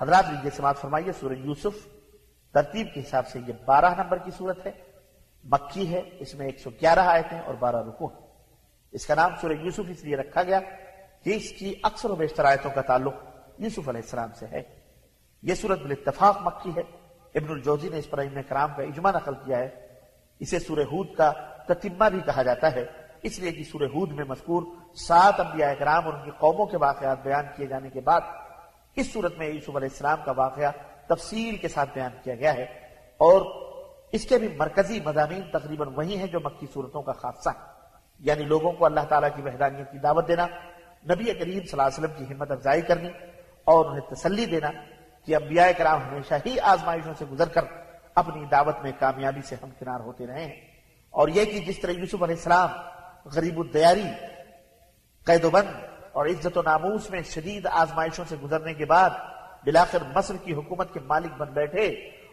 حضرات لیجیے سماعت فرمائیے سورہ یوسف ترتیب کے حساب سے یہ بارہ نمبر کی صورت ہے، مکی ہے، اس میں ایک سو گیارہ آیتیں اور بارہ رکو ہیں۔ اس کا نام سورہ یوسف اس لیے رکھا گیا کہ اس کی اکثر و بیشتر آیتوں کا تعلق یوسف علیہ السلام سے ہے۔ یہ صورت بالاتفاق مکی ہے۔ ابن الجوزی نے اس پر ابن کرام کا اجماع نقل کیا ہے۔ اسے سورہ ہود کا تتمہ بھی کہا جاتا ہے۔ اس لیے کہ سورہ ہود میں مذکور سات انبیاء کرام اور ان کی قوموں کے واقعات بیان کیے جانے کے بعد اس صورت میں یوسف علیہ السلام کا واقعہ تفصیل کے ساتھ بیان کیا گیا ہے اور اس کے بھی مرکزی مضامین تقریباً وہی ہیں جو مکی صورتوں کا خاصہ ہے۔ یعنی لوگوں کو اللہ تعالیٰ کی وحدانیت کی دعوت دینا، نبی کریم صلی اللہ علیہ وسلم کی ہمت افزائی کرنی اور انہیں تسلی دینا کہ انبیاء کرام ہمیشہ ہی آزمائشوں سے گزر کر اپنی دعوت میں کامیابی سے ہمکنار ہوتے رہے ہیں۔ اور یہ کہ جس طرح یوسف علیہ السلام غریب الدیاری، قید و بند اور عزت و ناموس میں شدید آزمائشوں سے گزرنے کے بعد بلاخر مصر کی حکومت کے مالک بن بیٹھے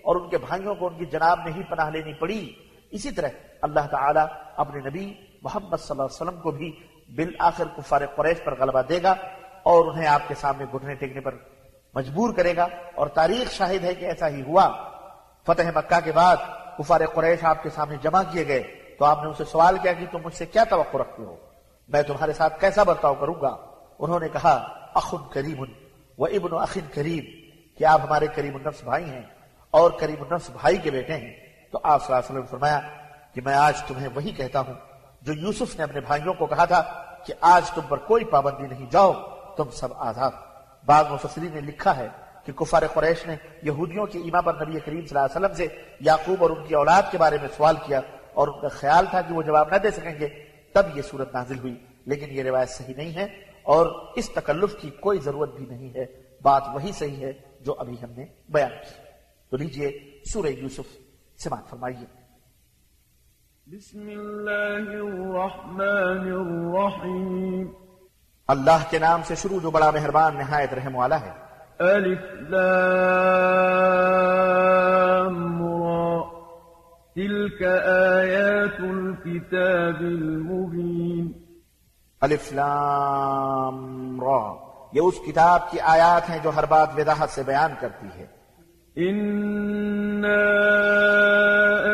اور ان کے بھائیوں کو ان کی جناب میں ہی پناہ لینی پڑی۔ اسی طرح اللہ تعالی اپنے نبی محمد صلی اللہ علیہ وسلم کو بھی بالآخر کفار قریش پر غلبہ دے گا اور انہیں آپ کے سامنے گھٹنے ٹیکنے پر مجبور کرے گا۔ اور تاریخ شاہد ہے کہ ایسا ہی ہوا۔ فتح مکہ کے بعد کفار قریش آپ کے سامنے جمع کیے گئے۔ تو آپ نے اسے سوال کیا کہ تم مجھ سے کیا توقع رکھتے ہو؟ میں تمہارے ساتھ کیسا برتاؤ کروں گا؟ انہوں نے کہا اخن کریم، و ابن اخن کریم، کہ آپ ہمارے کریم النفس بھائی ہیں اور کریم النفس بھائی کے بیٹے ہیں۔ تو آپ صلی اللہ علیہ وسلم نے فرمایا کہ میں آج تمہیں وہی کہتا ہوں جو یوسف نے اپنے بھائیوں کو کہا تھا کہ آج تم پر کوئی پابندی نہیں، جاؤ، تم سب آزاد۔ بعض مفسرین نے لکھا ہے کہ کفار قریش نے یہودیوں کی ایما پر نبی کریم صلی اللہ علیہ وسلم سے یعقوب اور ان کی اولاد کے بارے میں سوال کیا اور ان کا خیال تھا کہ وہ جواب نہ دے سکیں گے۔ تب یہ صورت نازل ہوئی لیکن یہ روایت صحیح نہیں ہے اور اس تکلف کی کوئی ضرورت بھی نہیں ہے۔ بات وہی صحیح ہے جو ابھی ہم نے بیان کی۔ تو لیجیے سورہ یوسف سماعت فرمائیے۔ بسم اللہ الرحمن الرحیم۔ اللہ کے نام سے شروع جو بڑا مہربان نہایت رحم والا ہے۔ الف لام تلك آیات الكتاب المبین الف لام را. یہ اس کتاب کی آیات ہیں جو ہر بات وضاحت سے بیان کرتی ہے۔ إنا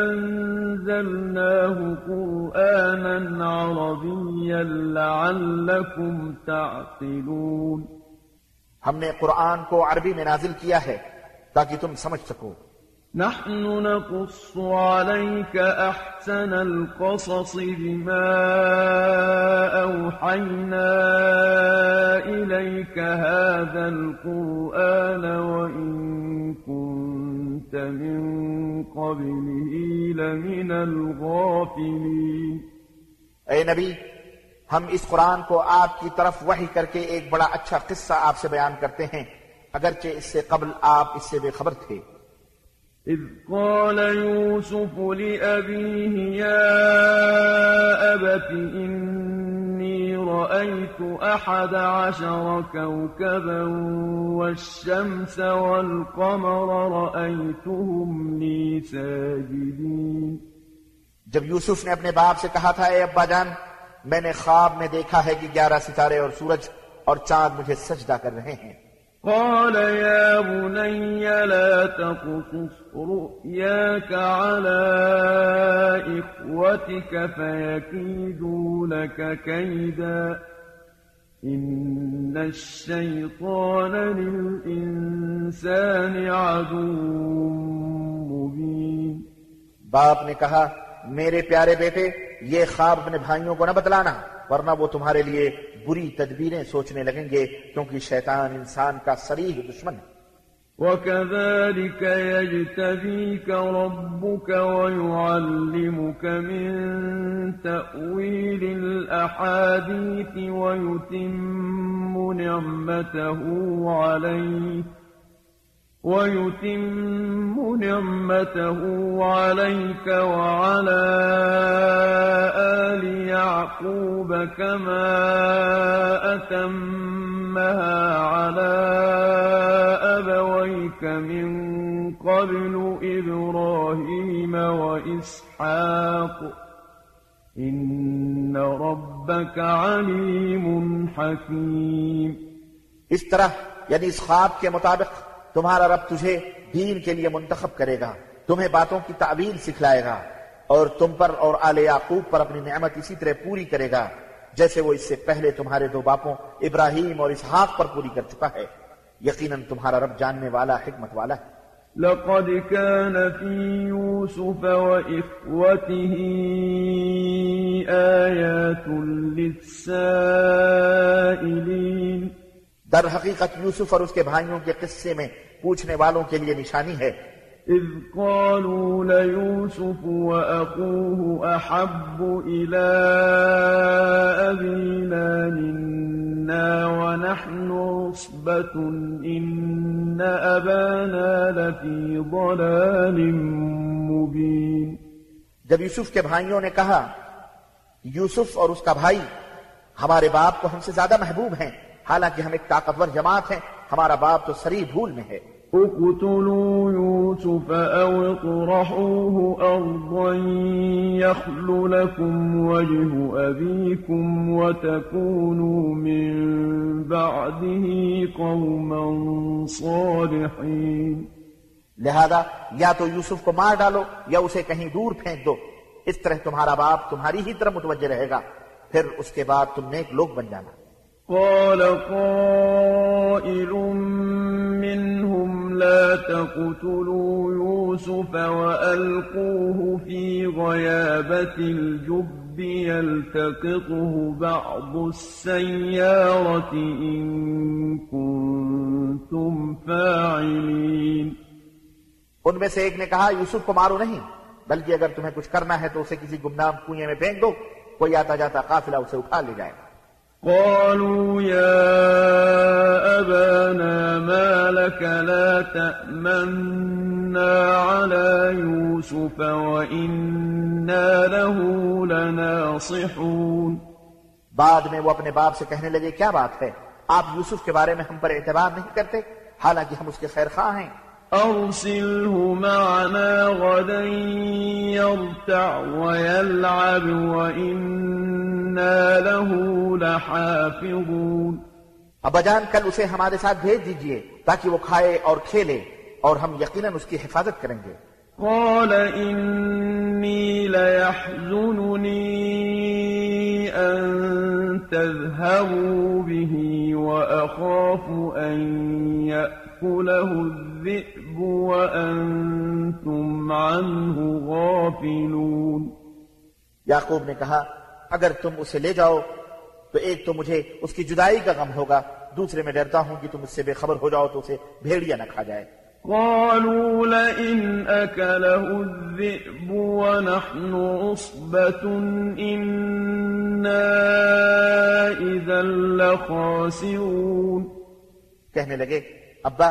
أنزلناه قرآنا عربيا لعلكم تعقلون۔ ہم نے قرآن کو عربی میں نازل کیا ہے تاکہ تم سمجھ سکو۔ نحن نقص عليك أحسن القصص بما أوحينا إليك هذا القرآن وإن كنت من قبله لمن الغافلين. اے نبی، ہم اس قرآن کو آپ کی طرف وحی کر کے ایک بڑا اچھا قصہ آپ سے بیان کرتے ہیں، اگرچہ اس سے قبل آپ اس سے بے خبر تھے۔ إذ قال يوسف لأبيه يا أبت إني رأيت أحد عشر كوكبا والشمس والقمر رأيتهم لي ساجدين. جب یوسف نے اپنے باپ سے کہا تھا، اے ابا جان، میں نے خواب میں دیکھا ہے کہ گیارہ ستارے اور سورج اور چاند مجھے سجدہ کر رہے ہیں۔ قال يا بني لا تقصص رؤياك على إخوتك فيكيدوا لك كيدا. إن الشيطان للإنسان عدو مبين. باپ نے کہا، میرے پیارے بیٹے، یہ خواب اپنے بھائیوں کو نہ بتلانا۔ ورنہ وہ تمہارے لیے بری تدبیریں سوچنے لگیں گے کیونکہ شیطان انسان کا سریح دشمن ہے۔ وكذلك يجتبيك ربك ويعلمك من تأويل الأحاديث ويتم نعمته عليك ويتم نعمته عليك وعلى آل يعقوب كما أتمها على أبويك من قبل إبراهيم وإسحاق. إن ربك عليم حكيم. اس طرح یعنی اس خواب کے مطابق تمہارا رب تجھے دین کے لیے منتخب کرے گا، تمہیں باتوں کی تعویل سکھلائے گا اور تم پر اور آل یعقوب پر اپنی نعمت اسی طرح پوری کرے گا، جیسے وہ اس سے پہلے تمہارے دو باپوں ابراہیم اور اسحاق پر پوری کر چکا ہے۔ یقیناً تمہارا رب جاننے والا، حکمت والا ہے۔ لقد كان في يوسف وإخوته آيات للسائلين. در حقیقت یوسف اور اس کے بھائیوں کے قصے میں پوچھنے والوں کے لیے نشانی ہے۔ إذ قالوا ليوسف وأخوه أحب إلى أبينا منا ونحن عصبة إن أبانا لفي ضلال مبين۔ جب یوسف کے بھائیوں نے کہا یوسف اور اس کا بھائی ہمارے باپ کو ہم سے زیادہ محبوب ہیں۔ حالانکہ ہم ایک طاقتور جماعت ہیں ہمارا باپ تو سری بھول میں ہے۔ اقتلوا يوسف أو اطرحوه أرضا يخل لكم وجه أبيكم وتكونوا من بعده قوما صالحين لہذا یا تو یوسف کو مار ڈالو یا اسے کہیں دور پھینک دو۔ اس طرح تمہارا باپ تمہاری ہی طرف متوجہ رہے گا۔ پھر اس کے بعد تم نیک لوگ بن جانا۔ قال قائل منهم لا تقتلوا يوسف وألقوه في غيابة الجب يلتقطه بعض السيارة إن كنتم فاعلين. ان میں سے ایک نے کہا یوسف کو مارو نہیں بلکہ اگر تمہیں کچھ کرنا ہے تو اسے کسی گمنام کنیے میں پھینک دو کوئی آتا جاتا قافلہ اسے اٹھا لے جائے قالوا يا أبانا ما لك لا تأمنا على يوسف وإنا له لناصحون۔ بعد میں وہ اپنے باپ سے کہنے لگے، کیا بات ہے؟ آپ یوسف کے بارے میں ہم پر اعتبار نہیں کرتے؟ حالانکہ ہم اس کے خیر خواہ ہیں۔ أرسله معنا غدا يرتع ويلعب وإنا له لحافظون. ابا جان کل اسے ہمارے ساتھ بھیج دیجیے تاکہ وہ کھائے اور کھیلے اور ہم یقیناً اس کی حفاظت کریں گے۔ قال إني ليحزنني أن تذهبوا به وأخاف أن يأكله الذئب وأنتم عنه غافلون یعقوب نے کہا اگر تم اسے لے جاؤ تو ایک تو مجھے اس کی جدائی کا غم ہوگا دوسرے میں ڈرتا ہوں کہ تم اس سے بے خبر ہو جاؤ تو اسے بھیڑیا نہ کھا جائے۔ قالوا لئن أكله الذئب ونحن عصبة إنا إذا لخاسرون کہنے لگے ابا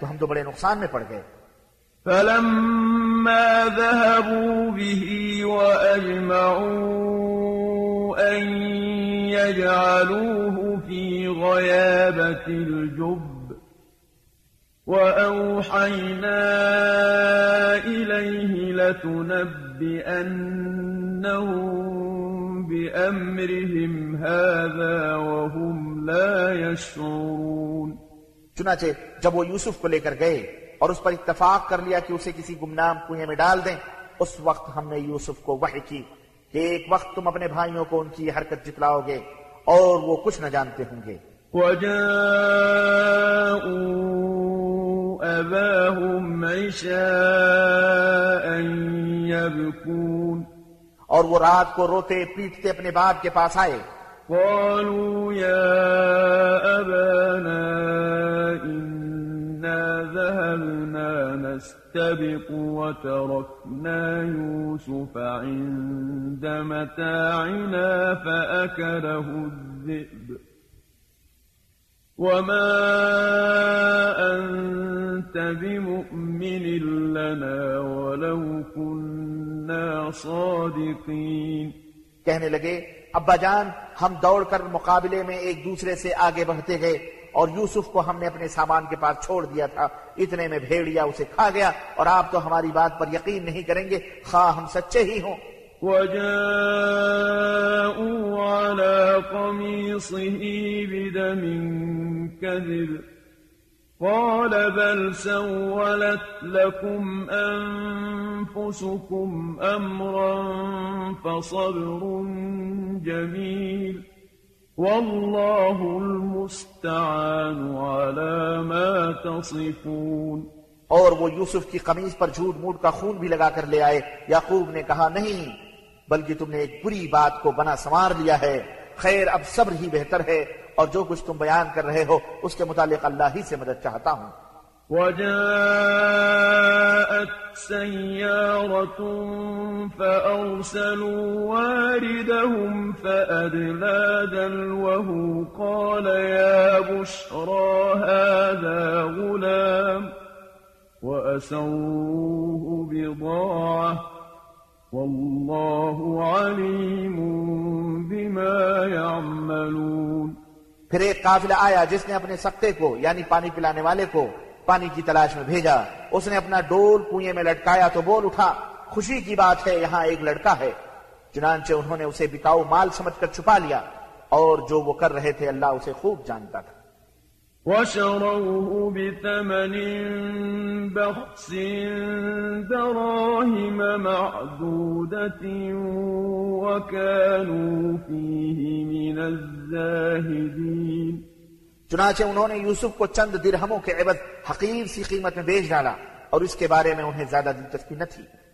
تو ہم تو بڑے نقصان میں پڑ گئے فلما ذهبوا به وأجمعوا أن يجعلوه في غيابة الجب وأوحينا إليه لتنبئنهم بأمرهم هذا وهم لا يشعرون چنانچہ جب وہ یوسف کو لے کر گئے اور اس پر اتفاق کر لیا کہ اسے کسی گمنام کنویں میں ڈال دیں اس وقت ہم نے یوسف کو وحی کی کہ ایک وقت تم اپنے بھائیوں کو ان کی حرکت جتلاؤ گے اور وہ کچھ نہ جانتے ہوں گے۔ وجاءوا أباهم عشاء يبكون اور وہ رات کو روتے پیٹتے اپنے باپ کے پاس آئے قالوا يا أبانا إنا ذهبنا نستبق وتركنا يوسف عند متاعنا فأكله الذئب. وما أنت بمؤمن لنا ولو كنا صادقين کہنے لگے، ابا جان، ہم دوڑ کر مقابلے میں ایک دوسرے سے آگے بڑھتے گئے اور یوسف کو ہم نے اپنے سامان کے پاس چھوڑ دیا تھا، اتنے میں بھیڑیا اسے کھا گیا اور آپ تو ہماری بات پر یقین نہیں کریں گے، خواہ ہم سچے ہی ہوں۔ وجاءوا على قميصه بدم كذب قال بل سولت لكم أنفسكم أمرا فصبر جميل والله المستعان على ما تصفون اور وہ یوسف کی قمیض پر جھوٹ موٹ کا خون بھی لگا کر لے آئے، یعقوب نے کہا، نہیں بلکہ تم نے ایک بری بات کو بنا سنوار لیا ہے۔ خیر، اب صبر ہی بہتر ہے اور جو کچھ تم بیان کر رہے ہو، اس کے متعلق اللہ ہی سے مدد چاہتا ہوں۔ وجاءت سيارة فأرسلوا واردهم فأدلى دلوه قال يا بشرى هذا غلام وأسروه بضاعة والله عليم بما يعملون. پھر ایک قافلہ آیا جس نے اپنے سکتے کو یعنی پانی پلانے والے کو، پانی کی تلاش میں بھیجا۔ اس نے اپنا ڈول کنویں میں لٹکایا تو بول اٹھا، خوشی کی بات ہے، یہاں ایک لڑکا ہے۔ چنانچہ انہوں نے اسے بکاؤ مال سمجھ کر چھپا لیا۔ اور جو وہ کر رہے تھے، اللہ اسے خوب جانتا تھا۔ وشروه بثمن بخس دراهم معدودة وكانوا فيه من الزاهدين چنانچہ انہوں نے یوسف کو چند درہموں کے عبد حقیر سی قیمت میں بیچ ڈالا اور اس کے بارے میں انہیں زیادہ دلچسپی نہ تھی۔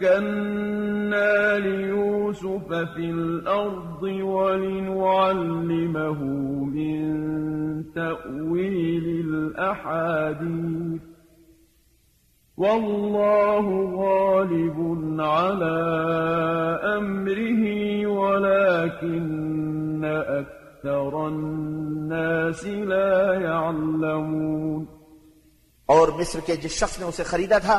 مكنا ليوسف في الأرض ولنعلمه من تأويل الأحاديث. والله غالب على أمره ولكن أكثر الناس لا يعلمون. اور مصر کے جس شخص نے اسے خریدا تھا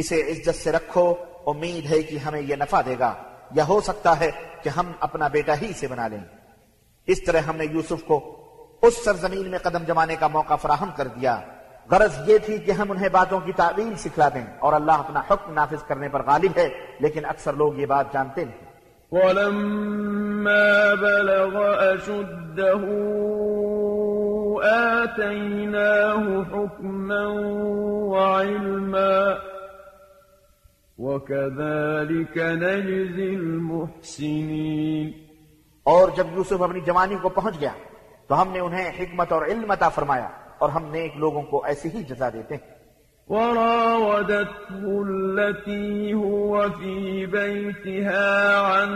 اسے عزت سے رکھو، امید ہے کہ ہمیں یہ نفع دے گا۔ یا ہو سکتا ہے کہ ہم اپنا بیٹا ہی سے بنا لیں۔ اس طرح ہم نے یوسف کو اس سرزمین میں قدم جمانے کا موقع فراہم کر دیا۔ غرض یہ تھی کہ ہم انہیں باتوں کی تعویل سکھلا دیں اور اللہ اپنا حکم نافذ کرنے پر غالب ہے، لیکن اکثر لوگ یہ بات جانتے نہیں۔ وَلَمَّا بَلَغَ أَشُدَّهُ آتَيْنَاهُ حُكْمًا وَعِلْمًا وَكَذَلِكَ نَجْزِي الْمُحْسِنِينَ اور جب یوسف اپنی جوانی کو پہنچ گیا تو ہم نے انہیں حکمت اور علم عطا فرمایا اور ہم نیک لوگوں کو ایسی ہی جزا دیتے ہیں۔ وراودته التي هو في بيتها عن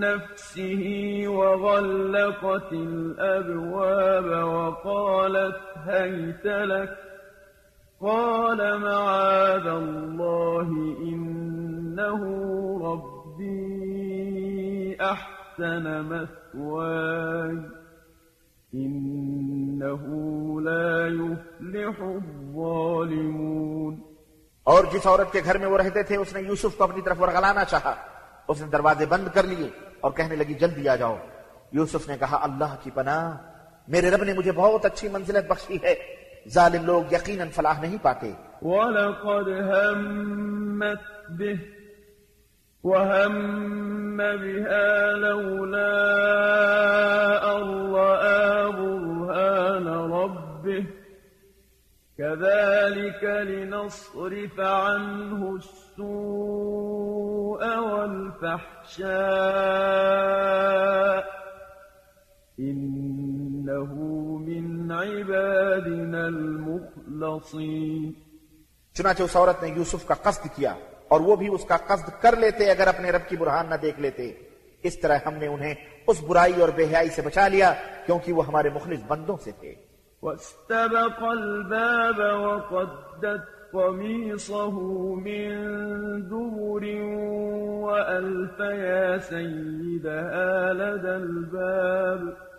نفسه وغلقت الأبواب وقالت هيت لك قال معاذ الله إنه ربي أحسن مثواي إنه لا يفلح الظالمون اور جس عورت کے گھر میں وہ رہتے تھے، اس نے یوسف کو اپنی طرف ورغلانا چاہا۔ اس نے دروازے بند کر لیے اور کہنے لگی، جلدی آ جاؤ۔ یوسف نے کہا، اللہ کی پناہ، میرے رب نے مجھے بہت اچھی منزلت بخشی ہے۔ ظالم لوگ یقیناً فلاح نہیں پاتے۔ وَلَقَدْ هَمَّتْ بِهِ وَهَمَّ بِهَا لَوْلَا أَن رَّأَىٰ بُرْهَانَ رَبِّهِ. كَذَٰلِكَ لِنَصْرِفَ عَنْهُ السُّوءَ وَالْفَحْشَاءَ. إِنَّهُ مِنْ عِبَادِنَا الْمُخْلَصِينَ. چنانچہ اس عورت نے یوسف کا قصد کیا اور وہ بھی اس کا قصد کر لیتے اگر اپنے رب کی برہان نہ دیکھ لیتے۔ اس طرح ہم نے انہیں اس برائی اور بے حیائی سے بچا لیا کیونکہ وہ ہمارے مخلص بندوں سے تھے۔ واستبق الباب وقدت قميصه من دبر وألف يا سيدها لدى الباب.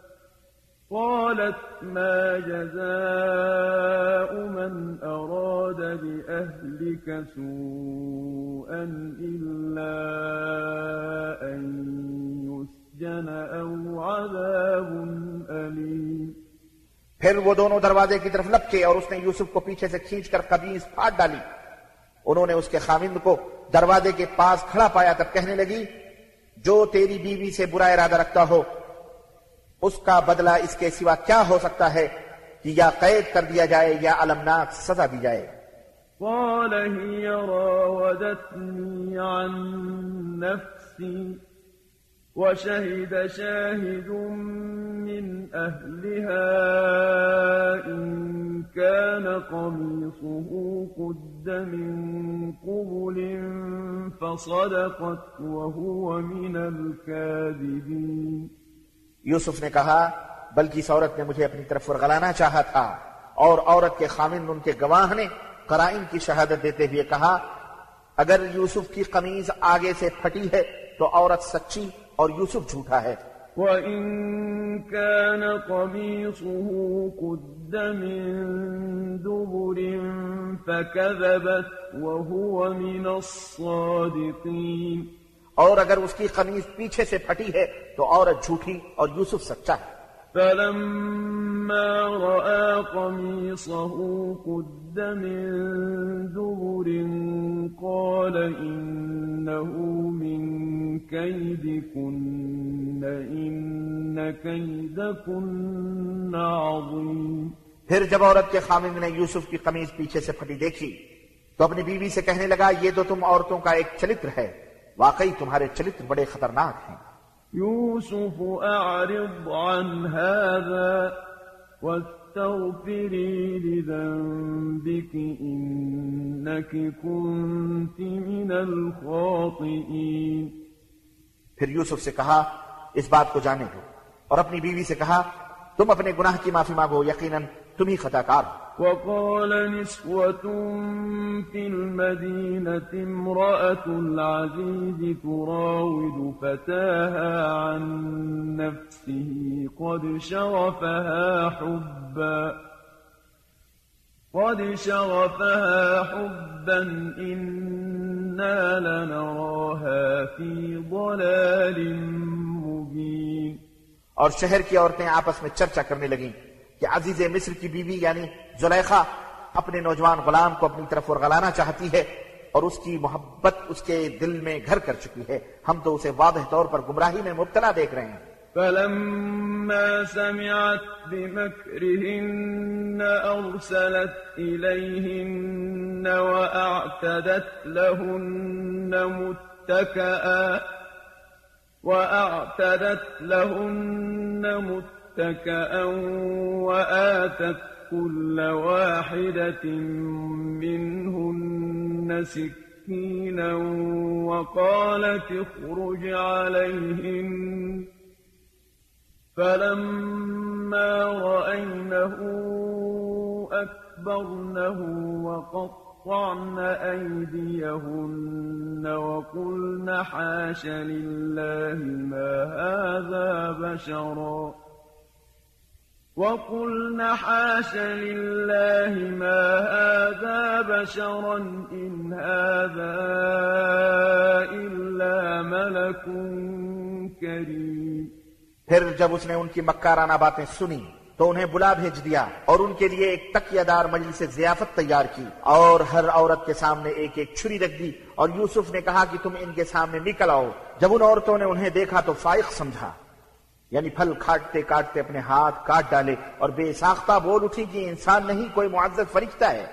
قالت ما جزاء من أراد بأهلك سوءا إلا أن يسجن أو عذاب أليم. پھر وہ دونوں دروازے کی طرف لپکے اور اس نے یوسف کو پیچھے سے کھینچ کر قمیص پھاٹ ڈالی۔ انہوں نے اس کے خامند کو دروازے کے پاس کھڑا پایا تب کہنے لگی، جو تیری بیوی سے برا ارادہ رکھتا ہو اس کا بدلہ اس کے سوا کیا ہو سکتا ہے کہ یا قید کر دیا جائے یا علمناک سزا دی جائے قال هي راودتني عن نفسي وشهد شاهد من أهلها إن كان قميصه قد من قبل فصدقت وهو من الكاذبين. یوسف نے کہا، بلکہ اس عورت نے مجھے اپنی طرف ورغلانا چاہا تھا۔ اور عورت کے خامند ان کے گواہ نے قرائن کی شہادت دیتے ہوئے کہا، اگر یوسف کی قمیض آگے سے پھٹی ہے تو عورت سچی اور یوسف جھوٹا ہے۔ وَإِن كَانَ قَمِيصُهُ قُدَّ مِن دُبُرٍ فَكَذَبَتْ وَهُوَ مِنَ الصَّادِقِينَ اور اگر اس کی قمیض پیچھے سے پھٹی ہے تو عورت جھوٹی اور یوسف سچا ہے۔ فلما رأى قميصه قد من دبر قال إنه من كيدكن إن كيدكن عظيم۔ پھر جب عورت کے خامند نے یوسف کی قمیض پیچھے سے پھٹی دیکھی تو اپنی بیوی سے کہنے لگا یہ تو تم عورتوں کا ایک چلتر ہے۔ واقعی تمہارے چلتر بڑے خطرناک ہیں۔ يوسف أعرض عن هذا واستغفري لذنبك إنك كنت من الخاطئين پھر یوسف سے کہا اس بات کو جانے دو۔ اور اپنی بیوی سے کہا تم اپنے گناہ کی معافی مانگو یقیناً خطا کار ہو وقال نسوة في المدينة امرأة العزيز تراود فتاها عن نفسه قد شغفها حبا قد شغفها حبا إنا لنراها في ضلال مبين. اور شہر کی عورتیں آپس میں چرچا کرنے لگیں۔ کہ عزیز مصر کی بیوی یعنی زلیخا اپنے نوجوان غلام کو اپنی طرف ورغلانا چاہتی ہے اور اس کی محبت اس کے دل میں گھر کر چکی ہے۔ ہم تو اسے واضح طور پر گمراہی میں مبتلا دیکھ رہے ہیں۔ فلما سمعت بمكرهن أرسلت إليهن وأعتدت لهن متكئا وأعتدت لهن متكئا وآتت كل واحدة منهن سكينا وقالت اخرج عليهن فلما رأينه أكبرنه وقطعن أيديهن وقلن حاش لله ما هذا بشرا وقلن حاش لله ما هذا بشرا إن هذا إلا ملك كريم پھر جب اس نے ان کی مکارانہ باتیں سنی تو انہیں بلا بھیج دیا اور ان کے لیے ایک تکیہ دار مجلس ضیافت تیار کی اور ہر عورت کے سامنے ایک ایک چھری رکھ دی اور یوسف نے کہا کہ تم ان کے سامنے نکل آؤ جب ان عورتوں نے انہیں دیکھا تو فائق سمجھا۔ یعنی پھل کھاٹتے کاٹتے اپنے ہاتھ کاٹ ڈالے اور بے ساختہ بول اٹھی کہ انسان نہیں، کوئی معزز فرشتہ ہے۔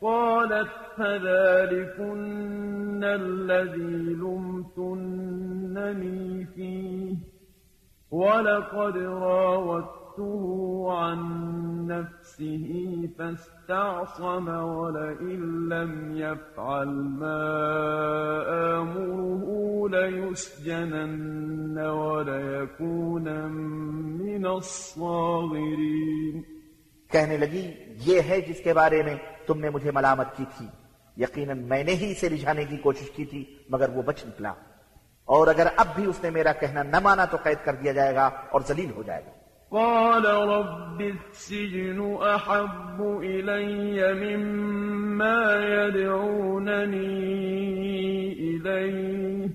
قالت فذلكن الذي لمتنني فيه ولقد راودته عن نفسه فاستعصم ولئن لم يفعل ما آمره ليسجنن وليكون من الصاغرين. کہنے لگی، یہ ہے جس کے بارے میں تم نے مجھے ملامت کی تھی۔ یقیناً میں نے ہی اسے رجھانے کی کوشش کی تھی، مگر وہ بچ نکلا۔ اور اگر اب بھی اس نے میرا کہنا نہ مانا تو قید کر دیا جائے گا اور ذلیل ہو جائے گا۔ قال رب السجن أحب إلي مما يدعونني إليه،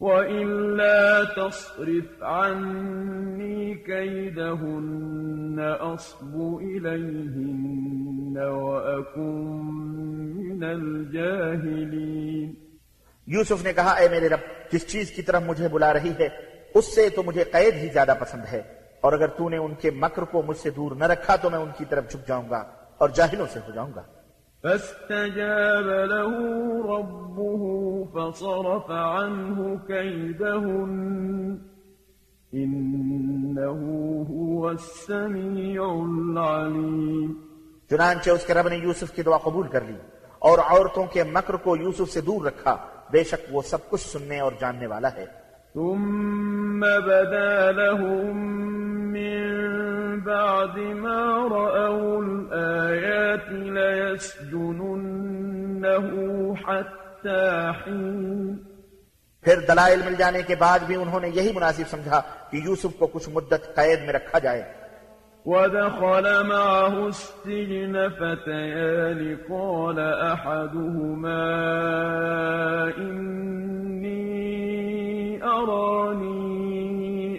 وإلا تصرف عني كيدهن، أصب إليهن وأكن من الجاهلين. یوسف نے کہا، اے میرے رب، جس چیز کی طرف مجھے بلا رہی ہے اس سے تو مجھے قید ہی زیادہ پسند ہے۔ اور اگر تو نے ان کے مکر کو مجھ سے دور نہ رکھا تو میں ان کی طرف جھک جاؤں گا اور جاہلوں سے ہو جاؤں گا۔ فاستجاب له ربه فصرف عنه كيدهن إنه هو السميع العليم۔ چنانچہ اس کے رب نے یوسف کی دعا قبول کر لی اور عورتوں کے مکر کو یوسف سے دور رکھا۔ بے شک وہ سب کچھ سننے اور جاننے والا ہے۔ ثم بدا لهم من بعد ما رأوا الآيات ليسجننه حتى حين. پھر دلائل مل جانے کے بعد بھی انہوں نے یہی مناسب سمجھا کہ یوسف کو کچھ مدت قید میں رکھا جائے۔ ودخل معه السجن فتيان قال أحدهما إني أراني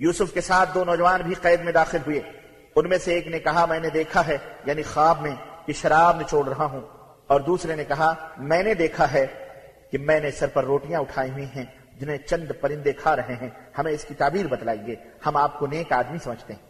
یوسف کے ساتھ دو نوجوان بھی قید میں داخل ہوئے۔ ان میں سے ایک نے کہا، میں نے دیکھا ہے یعنی خواب میں، کہ شراب نچوڑ رہا ہوں۔ اور دوسرے نے کہا، میں نے دیکھا ہے کہ میں نے سر پر روٹیاں اٹھائی ہوئی ہیں، جنہیں چند پرندے کھا رہے ہیں۔ ہمیں اس کی تعبیر بتلائیے۔ ہم آپ کو نیک آدمی سمجھتے ہیں۔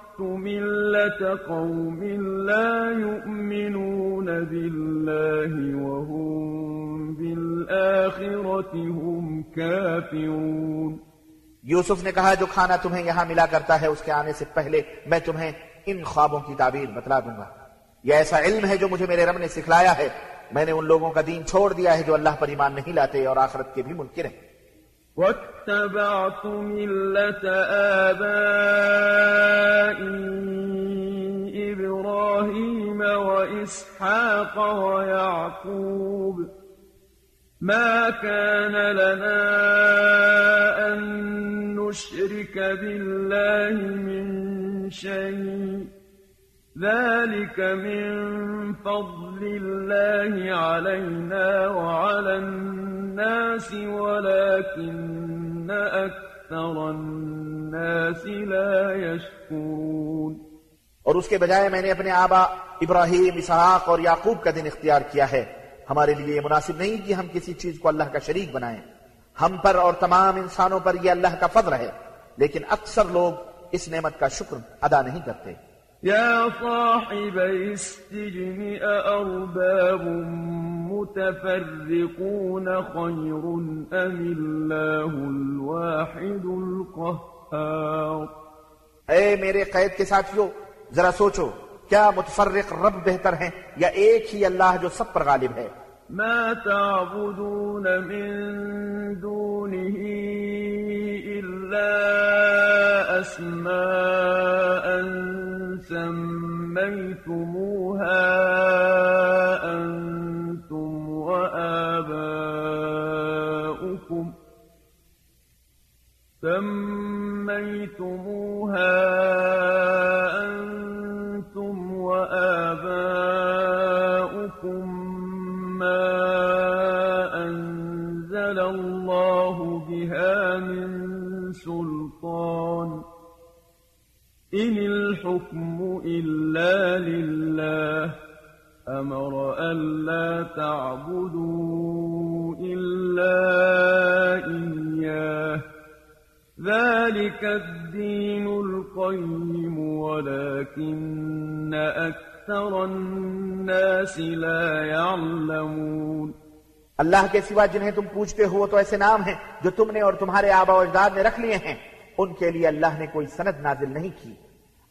ملة قوم لا يؤمنون بالله وهم بالآخرة هم كافرون. یوسف نے کہا، جو کھانا تمہیں یہاں ملا کرتا ہے، اس کے آنے سے پہلے میں تمہیں ان خوابوں کی تعبیر بتلا دوں گا۔ یہ ایسا علم ہے جو مجھے میرے رب نے سکھلایا ہے۔ میں نے ان لوگوں کا دین چھوڑ دیا ہے جو اللہ پر ایمان نہیں لاتے اور آخرت کے بھی منکر ہیں۔ واتبعت ملة آبائي إبراهيم وإسحاق ويعقوب ما كان لنا أن نشرك بالله من شيء ذلك من فضل الله علينا وعلى الناس ولكن أكثر الناس لا يشكرون اور اس کے بجائے میں نے اپنے آبا ابراہیم، اسحاق اور یعقوب کا دن اختیار کیا ہے۔ ہمارے لیے یہ مناسب نہیں کہ ہم کسی چیز کو اللہ کا شریک بنائیں۔ ہم پر اور تمام انسانوں پر یہ اللہ کا فضل ہے، لیکن اکثر لوگ اس نعمت کا شکر ادا نہیں کرتے۔ يا صاحبي السجن أأرباب متفرقون خير أم الله الواحد القهار؟ اے میرے قید کے ساتھیوں ذرا سوچو کیا متفرق رب بہتر ہیں یا ایک ہی اللہ جو سب پر غالب ہے؟ ما تعبدون من دونه إلا أسماء سميتموها أنتم وآباؤكم سميتموها أنتم وآباؤكم ما أنزل الله بها من سلطان إن الحكم إلا لله أمر ألا تعبدوا إلا إياه ذلك الدين القيم ولكن أكثر الناس لا يعلمون اللہ کے سوا جنہیں تم پوچھتے ہو تو ایسے نام ہیں جو تم نے اور تمہارے آبا و اجداد نے رکھ لیے ہیں۔ ان کے لیے اللہ نے کوئی سند نازل نہیں کی۔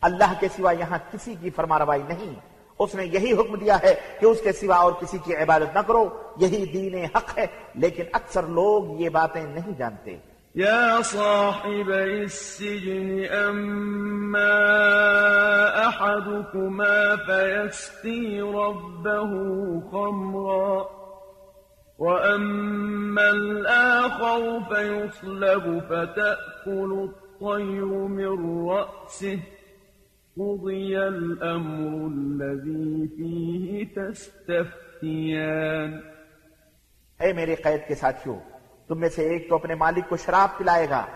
اللہ کے سوا یہاں کسی کی فرما روائی نہیں۔ اس نے یہی حکم دیا ہے کہ اس کے سوا اور کسی کی عبادت نہ کرو۔ یہی دین حق ہے، لیکن اکثر لوگ یہ باتیں نہیں جانتے۔ يا صاحبي السجن أما أحدكما فيسقي ربه خمرا۔ وأما الآخر فيصلب فتأكل الطير من رأسه قضي الأمر الذي فيه تستفتيان اے میرے قید کے ساتھیوں، تم میں سے ایک تو اپنے مالک کو شراب پلائے گا،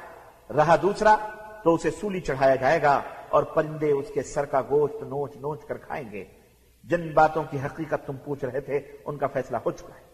رہا دوسرا تو اسے سولی چڑھایا جائے گا اور پرندے اس کے سر کا گوشت نوچ نوچ کر کھائیں گے۔ جن باتوں کی حقیقت تم پوچھ رہے تھے، ان کا فیصلہ ہو چکا ہے۔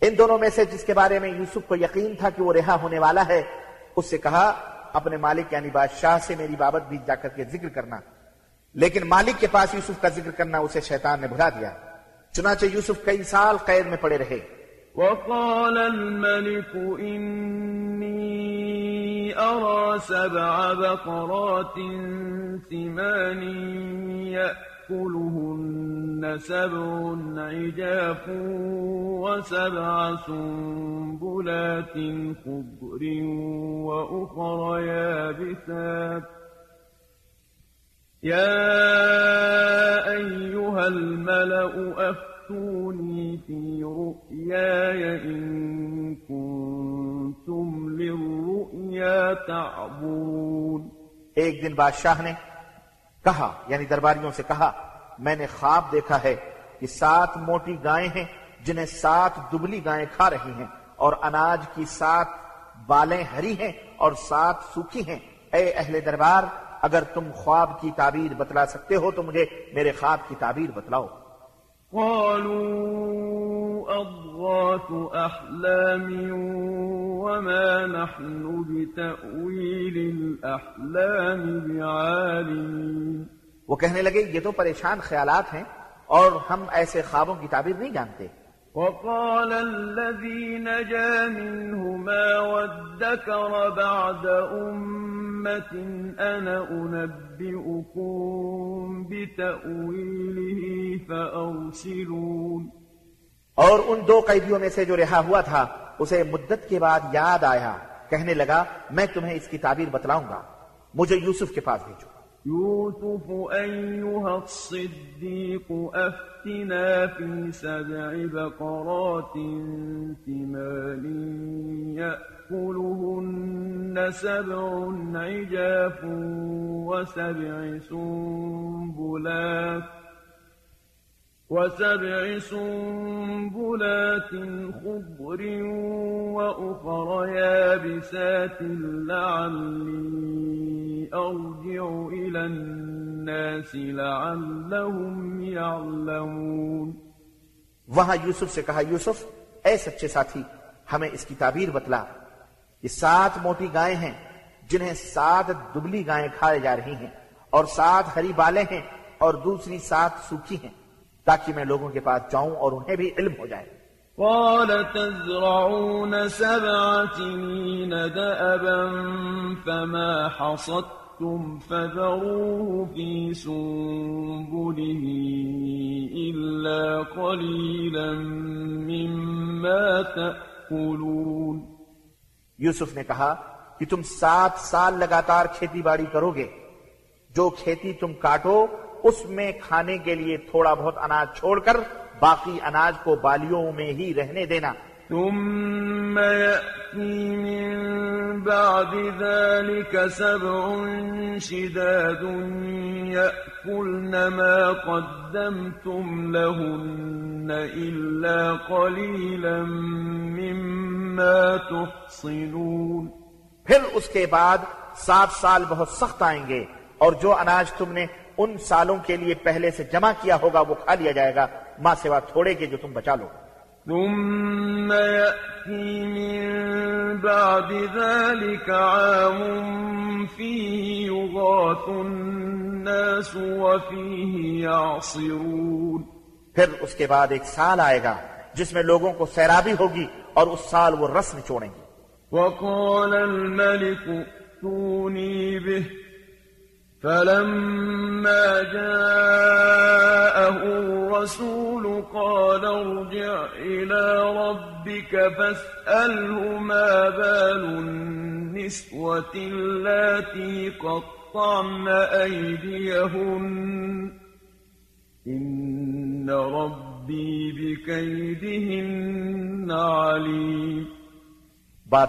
ان دونوں میں سے جس کے بارے میں یوسف کو یقین تھا کہ وہ رہا ہونے والا ہے، اس سے کہا، اپنے مالک یعنی بادشاہ سے میری بابت بھی جا کر کے ذکر کرنا۔ لیکن مالک کے پاس یوسف کا ذکر کرنا اسے شیطان نے بھلا دیا۔ چنانچہ یوسف کئی سال قید میں پڑے رہے۔ وقال الملك، إني أرى سبع بقرات ثمان يأكلهن سبع عجاف وسبع سنبلات خضر وأخر يابسات. يا أيها الملأ أفتوني في رؤياي إن كنتم للرؤيا تعبرون ایک دن بادشاہ نے کہا یعنی درباریوں سے کہا، میں نے خواب دیکھا ہے کہ سات موٹی گائیں ہیں جنہیں سات دبلی گائیں کھا رہی ہیں اور اناج کی سات بالیں ہری ہیں اور سات سوکھی ہیں۔ اے اہل دربار، اگر تم خواب کی تعبیر بتلا سکتے ہو تو مجھے میرے خواب کی تعبیر بتلاؤ۔ قالوا أضغاث أحلام وما نحن بتأويل الأحلام بعالمين. وہ کہنے لگے، یہ تو پریشان خیالات ہیں اور ہم ایسے خوابوں کی تعبیر نہیں جانتے۔ وقال الذي نجا منهما وادكر بعد أمة أنا أنبئكم بتأويله فأرسلون. اور ان دو قیدیوں میں سے جو رہا ہوا تھا، اسے مدت کے بعد یاد آیا، کہنے لگا، میں تمہیں اس کی تعبیر بتلاؤں گا، مجھے یوسف کے پاس بھیجو۔ يوسف أيها الصديق أفتنا في سبع بقرات ثمان يأكلهن سبع عجاف وسبع سنبلات وسبع سنبلات خضر وأخر يابسات لعلي أرجع إلى الناس لعلهم يعلمون. وہاں یوسف سے کہا، یوسف، اے سچے ساتھی، ہمیں اس کی تعبیر بتلا۔ یہ سات موٹی گائیں ہیں، جنہیں سات دبلی گائیں کھائے جا رہی ہیں، اور سات ہری بالیں ہیں، اور دوسری سات سوکھی ہیں۔ تاکہ میں لوگوں کے پاس جاؤں اور انہیں بھی علم ہو جائے۔ قال تزرعون سبع سنين دأبا فما حصدتم فذروه في سنبله إلا قليلا مما تأكلون۔ یوسف نے کہا کہ تم سات سال لگاتار کھیتی باڑی کرو گے۔ جو کھیتی تم کاٹو اس میں کھانے کے لیے تھوڑا بہت اناج چھوڑ کر باقی اناج کو بالیوں میں ہی رہنے دینا۔ ثم يأتي من بعد ذلك سبع شداد يأكلن ما قدمتم لهن إلا قليلا مما تحصنون۔ پھر اس کے بعد سات سال بہت سخت آئیں گے اور جو اناج تم نے ان سالوں کے لیے پہلے سے جمع کیا ہوگا وہ کھا لیا جائے گا۔ ماں سوا تھوڑے کے جو تم بچا لو۔ ثم يأتي من بعد ذلك عام فيه يغاث الناس وفيه يعصرون۔ پھر اس کے بعد ایک سال آئے گا جس میں لوگوں کو سیرابی ہوگی اور اس سال وہ رس نچوڑیں گے وقال الملك ائتوني به۔ فلما جاءه الرسول قال ارجع إلى ربك فاسأله ما بال النسوة التي قطعن أيديهن. إن ربي بكيدهن عليم. بعد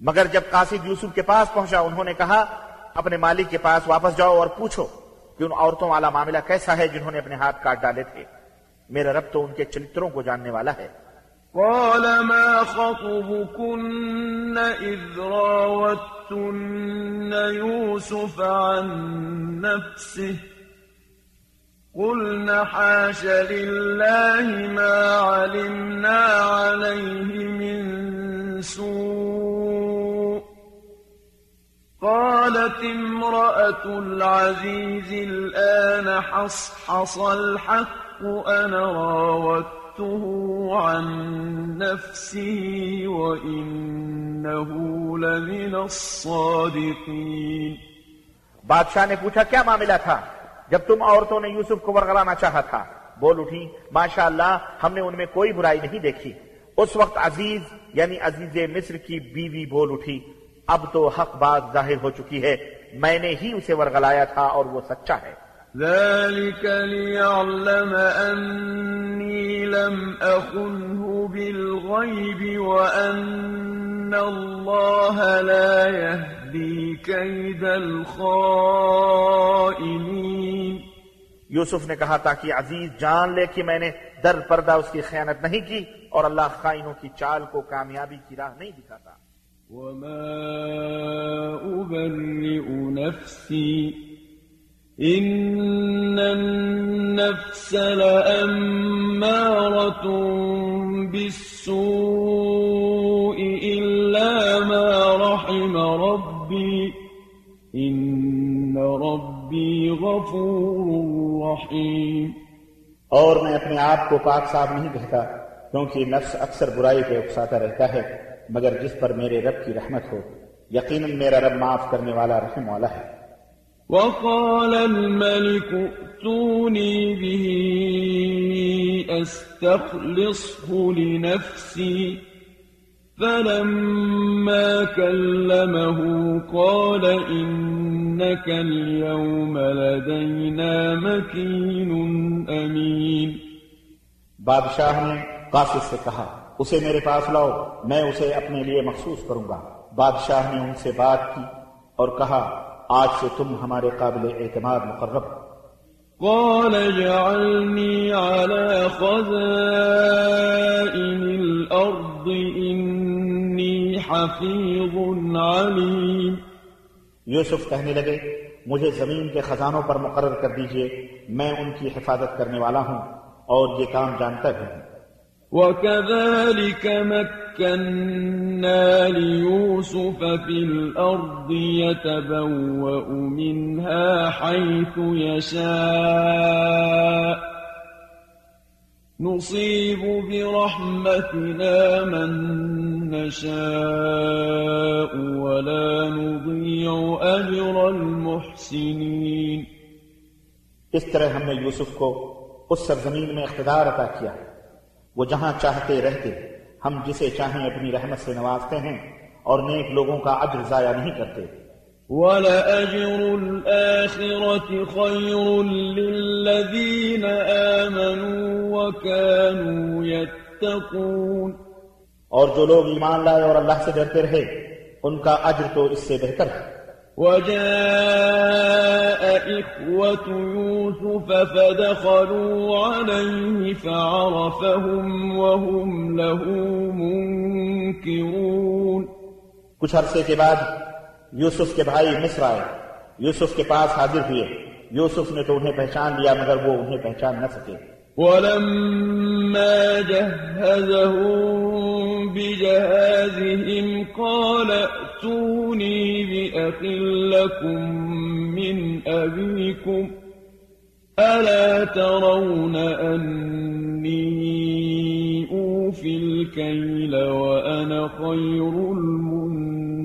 مگر جب قاصد یوسف کے پاس پہنچا، انہوں نے کہا، اپنے مالک کے پاس واپس جاؤ اور پوچھو کہ ان عورتوں والا معاملہ کیسا ہے جنہوں نے اپنے ہاتھ کاٹ ڈالے تھے۔ میرا رب تو ان کے چرتروں کو جاننے والا ہے۔ قال، ما خطبكن إذ راوتن يوسف عن نفسه؟ قلن حاش لله ما علمنا عليه من سوء. قالت امرأة العزيز الآن حصحص الحق أنا راودته عن نفسه وإنه لمن الصادقين. بادشاہ نے پوچھا کیا معاملہ تھا؟ جب تم عورتوں نے یوسف کو ورغلانا چاہا تھا، بول اٹھی ماشاء اللہ ہم نے ان میں کوئی برائی نہیں دیکھی۔ اس وقت عزیز یعنی عزیز مصر کی بیوی بول اٹھی، اب تو حق بات ظاہر ہو چکی ہے، میں نے ہی اسے ورغلایا تھا اور وہ سچا ہے۔ ذلك ليعلم أني لم أخنه بالغيب وأن الله لا يهدي كيد الخائنين یوسف نے کہا تاکہ عزیز جان لے کہ میں نے در پردہ اس کی خیانت نہیں کی اور اللہ خائنوں کی چال کو کامیابی کی راہ نہیں دکھاتا۔ وما أبرئ نفسي إن النفس لأمارة بالسوء إلا ما رحم ربي إن ربي غفور رحيم اور میں اپنے آپ کو پاک صاف نہیں کہتا کیونکہ نفس اکثر برائی پہ اکساتا رہتا ہے، مگر جس پر میرے رب کی رحمت ہو، یقیناً میرا رب معاف کرنے والا رحم والا ہے۔ وقال الملك ائتوني به أستخلصه لنفسي. فلما كلمه قال إنك اليوم لدينا مكين أمين. بادشاہ شاهن قاصد سے کہا اسے میرے پاس لاؤ میں اسے اپنے لیے مخصوص کروں گا۔ بادشاہ نے ان سے بات کی اور کہا آج سے تم ہمارے قابل اعتماد مقرب۔ قال اجعلني على خزائن الأرض إني حفيظ عليم یوسف کہنے لگے مجھے زمین کے خزانوں پر مقرر کر دیجیے میں ان کی حفاظت کرنے والا ہوں اور یہ کام جانتا بھی ہوں۔ وكذلك مكنا ليوسف في الأرض يتبوأ منها حيث يشاء. نصيب برحمتنا من نشاء ولا نضيع أجر المحسنين. اس طرح ہم نے یوسف کو اس سرزمین میں اقتدار عطا کیا۔ وہ جہاں چاہتے رہتے ہم جسے چاہیں اپنی رحمت سے نوازتے ہیں اور نیک لوگوں کا اجر ضائع نہیں کرتے۔ وَلَأَجْرُ الْآخِرَةِ خَيْرٌ لِلَّذِينَ آمَنُوا وَكَانُوا يَتَّقُونَ۔ اور جو لوگ ایمان لائے اور اللہ سے ڈرتے رہے ان کا اجر تو اس سے بہتر ہے۔ وجاء إخوة يوسف فدخلوا عليه فعرفهم وهم له منكرون. کچھ عرصے کے بعد یوسف کے بھائی مصر آئے. یوسف کے پاس حاضر ہوئے. یوسف نے تو انہیں پہچان لیا مگر وہ انہیں پہچان نہ سکے. ولما جهزهم بجهازهم قال ائتوني بأخ لكم من أبيكم ألا ترون أني أوفي الكيل وأنا خير المنزلين؟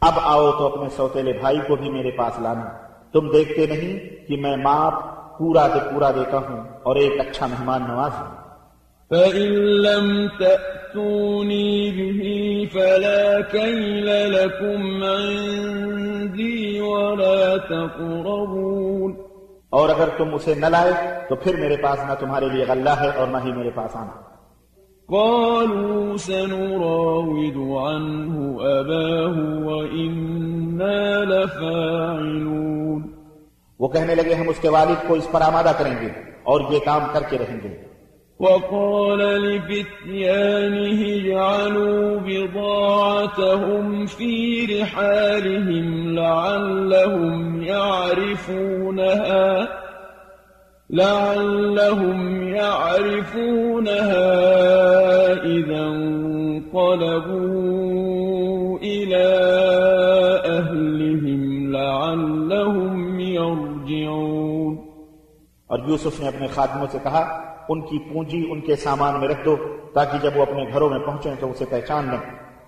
اب آؤ تو اپنے سوتےلے بھائی کو بھی میرے پاس لانا۔ تم دیکھتے نہیں کہ میں ماپ پورا سے پورا دیتا ہوں اور ایک اچھا مہمان نواز ہوں۔ فَإِن لَّمْ تَأْتُونِي بِهِ فَلَا كَيْلَ لَكُمْ عِندِي وَلَا تَقْرَبُونَ۔ اور اگر تم اسے نہ لائے تو پھر میرے پاس نہ تمہارے لیے غلہ ہے اور نہ ہی میرے پاس آنا۔ قالوا سنراود عنه أباه وإنا لفاعلون. وہ کہنے لگے ہم اس کے والد کو اس پر آمادہ کریں گے اور یہ کام کر کے رہیں گے۔ وقال لفتيانه اجعلوا بضاعتهم في رحالهم لعلهم يعرفونها. لعلهم يعرفونها إذا انقلبوا إلى أهلهم لعلهم يرجعون. اور یوسف نے اپنے خادموں سے کہا ان کی پونجی ان کے سامان میں رکھ دو تاکہ جب وہ اپنے گھروں میں پہنچیں تو اسے پہچان لیں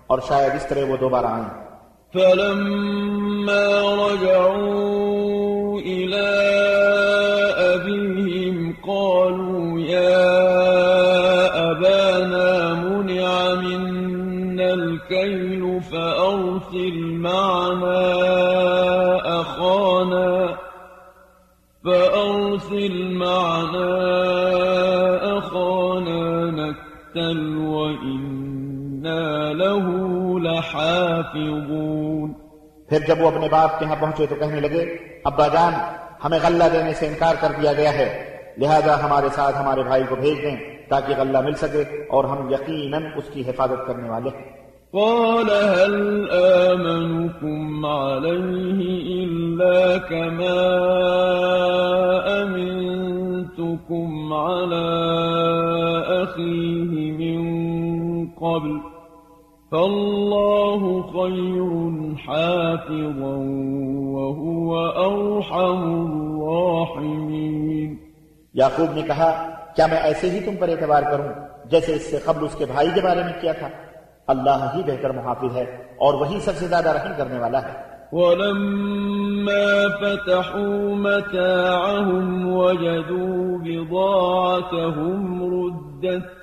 اور شاید اس طرح وہ دوبارہ آئیں۔ فلما رجعوا لحافظون پھر جب وہ اپنے باپ کے ہاں پہنچے تو کہنے لگے ابا جان ہمیں غلہ دینے سے انکار کر دیا گیا ہے۔ لہذا ہمارے ساتھ ہمارے بھائی کو بھیج دیں تاکہ غلہ مل سکے اور ہم یقیناً اس کی حفاظت کرنے والے ہیں۔ قال هل آمنكم عليه إلا كما أمنتكم على أخيه من قبل فالله خير حافظا وهو أرحم الراحمين. یعقوب نے کہا کیا میں ایسے ہی تم پر اعتبار کروں جیسے اس سے قبل اس کے بھائی کے بارے میں کیا تھا؟ اللہ ہی بہتر محافظ ہے اور وہی سب سے زیادہ رحم کرنے والا ہے۔ ولما فتحوا متاعهم وجدوا بضاعتهم ردت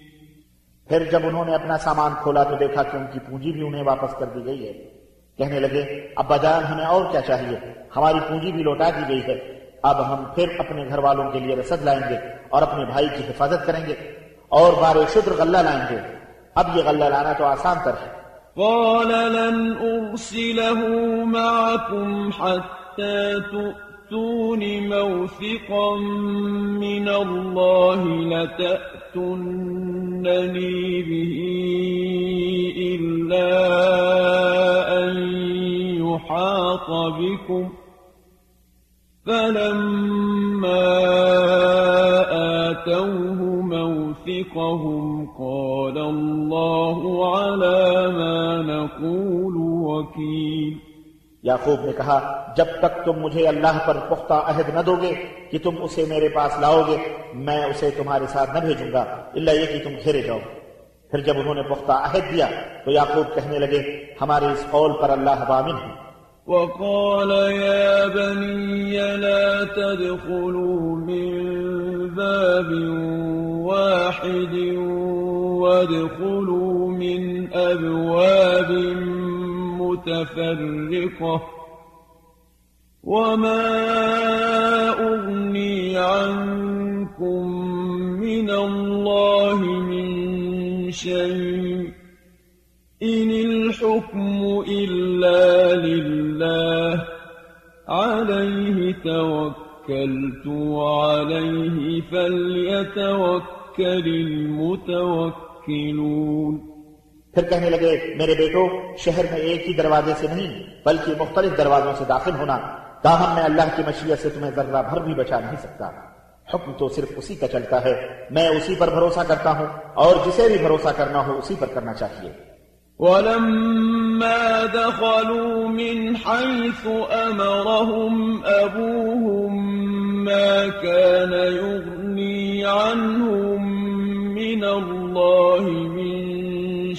پھر جب انہوں نے اپنا سامان کھولا تو دیکھا کہ ان کی پونجی بھی انہیں واپس کر دی گئی ہے۔ کہنے لگے ابا جان ہمیں اور کیا چاہیے؟ ہماری پونجی بھی لوٹا دی گئی ہے۔ اب ہم پھر اپنے گھر والوں کے لیے رسد لائیں گے اور اپنے بھائی کی حفاظت کریں گے اور بار شدر غلہ لائیں گے۔ اب یہ غلہ لانا تو آسان تر ہے۔ قال لن أرسله معكم حتى تؤتون موثقا من الله لتأتونني به إلا أن يحاط بكم فلما وآتوه موثقهم قال الله على ما نقول وكيل یعقوب نے کہا، جب تک تم مجھے اللہ پر پختہ عہد نہ دو گے کہ تم اسے میرے پاس لاؤ گے، میں اسے تمہارے ساتھ نہ بھیجوں گا اللہ یہ کہ تم گھیرے جاؤ۔ پھر جب انہوں نے پختہ عہد دیا، تو یعقوب کہنے لگے، ہمارے اس قول پر اللہ بامن ہے۔ وقال يا بني لا تدخلوا من باب واحد وادخلوا من أبواب متفرقة. وما أغني عنكم من الله من شيء. إن الحكم إلا لله. عليه توكلت وعليه فليتوكل المتوكلون. پھر کہنے لگے، میرے بیٹو، شہر میں ایک ہی دروازے سے نہیں، بلکہ مختلف دروازوں سے داخل ہونا، تاہم میں اللہ کی مشیت سے تمہیں ذرہ بھر بھی بچا نہیں سکتا. حکم تو صرف اسی کا چلتا ہے۔ میں اسی پر بھروسہ کرتا ہوں اور جسے بھی بھروسہ کرنا ہو اسی پر کرنا چاہیے۔ ولما دخلوا من حيث أمرهم أبوهم ما كان يغني عنهم من الله من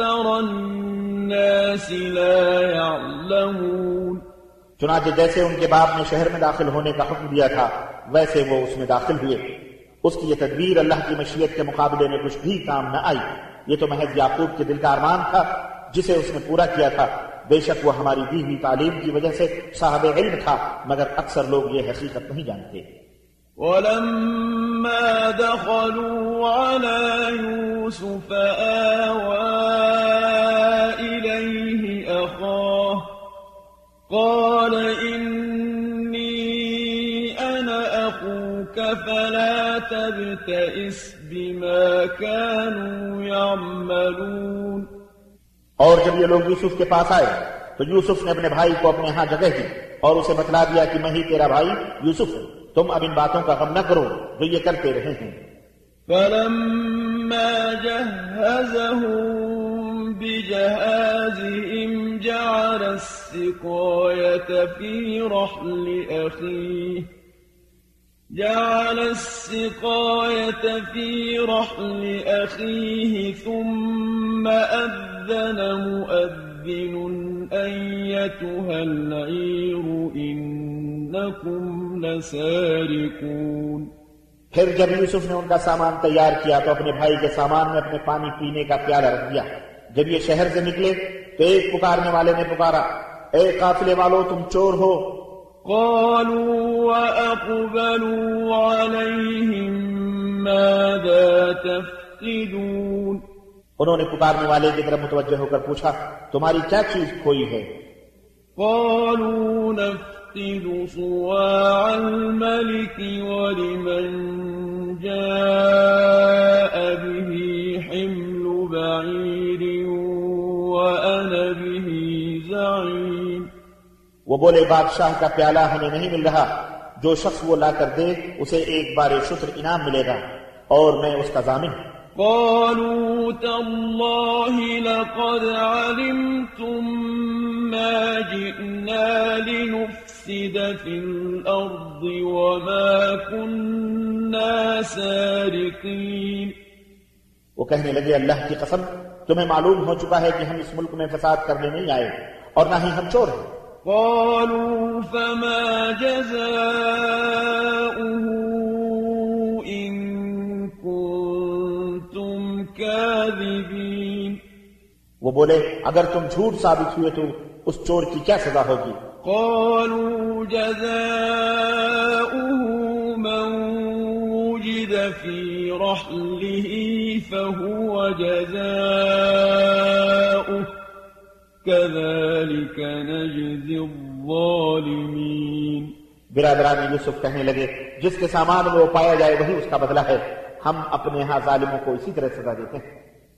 الناس لا يعلمون چنانچہ جیسے ان کے باپ نے شہر میں داخل ہونے کا حکم دیا تھا، ویسے وہ اس میں داخل ہوئے۔ اس کی یہ تدبیر اللہ کی مشیت کے مقابلے میں کچھ بھی کام نہ آئی۔ یہ تو محض یعقوب کے دل کا ارمان تھا، جسے اس نے پورا کیا تھا۔ بے شک وہ ہماری دی ہوئی تعلیم کی وجہ سے صاحب علم تھا، مگر اکثر لوگ یہ حقیقت نہیں جانتے۔ ولما دخلوا على يوسف آوى إليه أخاه قال إني أنا أخوك فلا تبتئس بما كانوا يعملون اور جب یہ لوگ یوسف کے پاس آئے تو یوسف نے اپنے بھائی کو اپنے ہاں جگہ دی اور اسے بتلا دیا کہ میں ہی تیرا بھائی یوسف ہوں۔ تم اب ان باتوں کا غم نہ کرو جو یہ کرتے رہے ہیں۔ فلما جهزهم بجهازهم جعل السقاية في رحل أخيه۔ جعل السقاية في رحل أخيه ثم أذن مؤذن أيتها العير إن إنكم لسارقون پھر جب یوسف نے ان کا سامان تیار کیا تو اپنے بھائی کے سامان میں اپنے پانی پینے کا پیالہ رکھ دیا۔ جب یہ شہر سے نکلے تو ایک پکارنے والے نے پکارا اے قافلے والو تم چور ہو۔ قالوا وأقبلوا عليهم ماذا تفقدون انہوں نے پکارنے والے کی طرف متوجہ ہو کر پوچھا تمہاری کیا چیز کھوئی ہے؟ قالوا نفقد صواع الملك ولمن جاء به حمل بعير وأنا به زعيم۔ وہ بولے بادشاہ کا پیالہ ہمیں نہیں مل رہا۔ جو شخص وہ لا کر دے اسے ایک بار شکر انعام ملے گا اور میں اس کا ضامن۔ ہوں قالوا تالله لقد علمتم ما جئنا لنفسد في الأرض وما كنا سارقين. وہ کہنے لگے اللہ کی قسم تمہیں معلوم ہو چکا ہے کہ ہم اس ملک میں فساد کرنے نہیں آئے اور نہ ہی ہم چور ہیں۔ قالوا فما جزاؤه إن كنتم كاذبين. وہ بولے اگر تم جھوٹ ثابت ہوئے تو اس چور کی کیا سزا ہوگی؟ قالوا جزاؤه من وجد في رحله فهو جزاؤه. كذلك نجزي الظالمين. برادران یوسف کہنے لگے جس کے سامان میں وہ پایا جائے وہی اس کا بدلہ ہے۔ ہم اپنے ہاں ظالموں کو اسی طرح سزا دیتے ہیں۔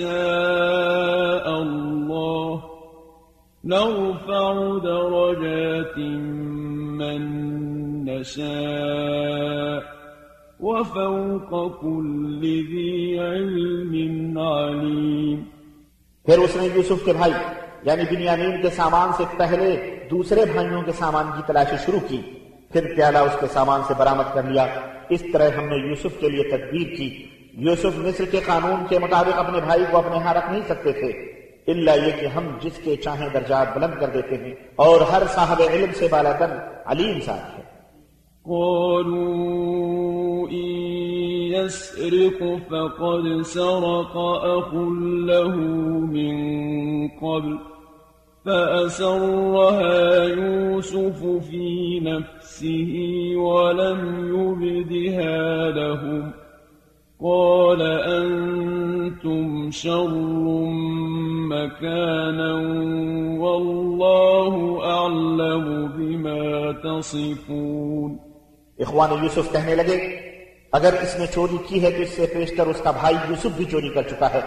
يشاء الله نرفع درجات من نشاء وفوق كل ذي علم عليم پھر اس نے یوسف کے بھائی یعنی بنیامین کے سامان سے پہلے دوسرے بھائیوں کے سامان کی تلاشی شروع کی۔ پھر پیالہ اس کے سامان سے برآمد کر لیا۔ اس طرح ہم نے یوسف کے لیے تدبیر کی۔ یوسف مصر کے قانون کے مطابق اپنے بھائی کو اپنے ہاں رکھ نہیں سکتے تھے۔ اللہ یہ کہ ہم جس کے چاہیں درجات بلند کر دیتے ہیں اور ہر صاحب علم سے بالا تر علیم ساتھ ہے قالوا إن يسرق فقد سرق أخ له من قبل فأسرها يوسف في نفسه ولم يبدها لهم قال أنتم شر مكانا والله أعلم بما تصفون. اخوان یوسف کہنے لگے، اگر اس نے چوری کی ہے تو اس سے پیشتر اس کا بھائی یوسف بھی چوری کر چکا ہے۔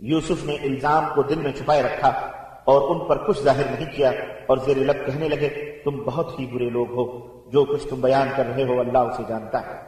یوسف نے الزام کو دل میں چھپائے رکھا اور ان پر کچھ ظاہر نہیں کیا اور زیر لب کہنے لگے، تم بہت ہی برے لوگ ہو، جو کچھ تم بیان کر رہے ہو اللہ اسے جانتا ہے۔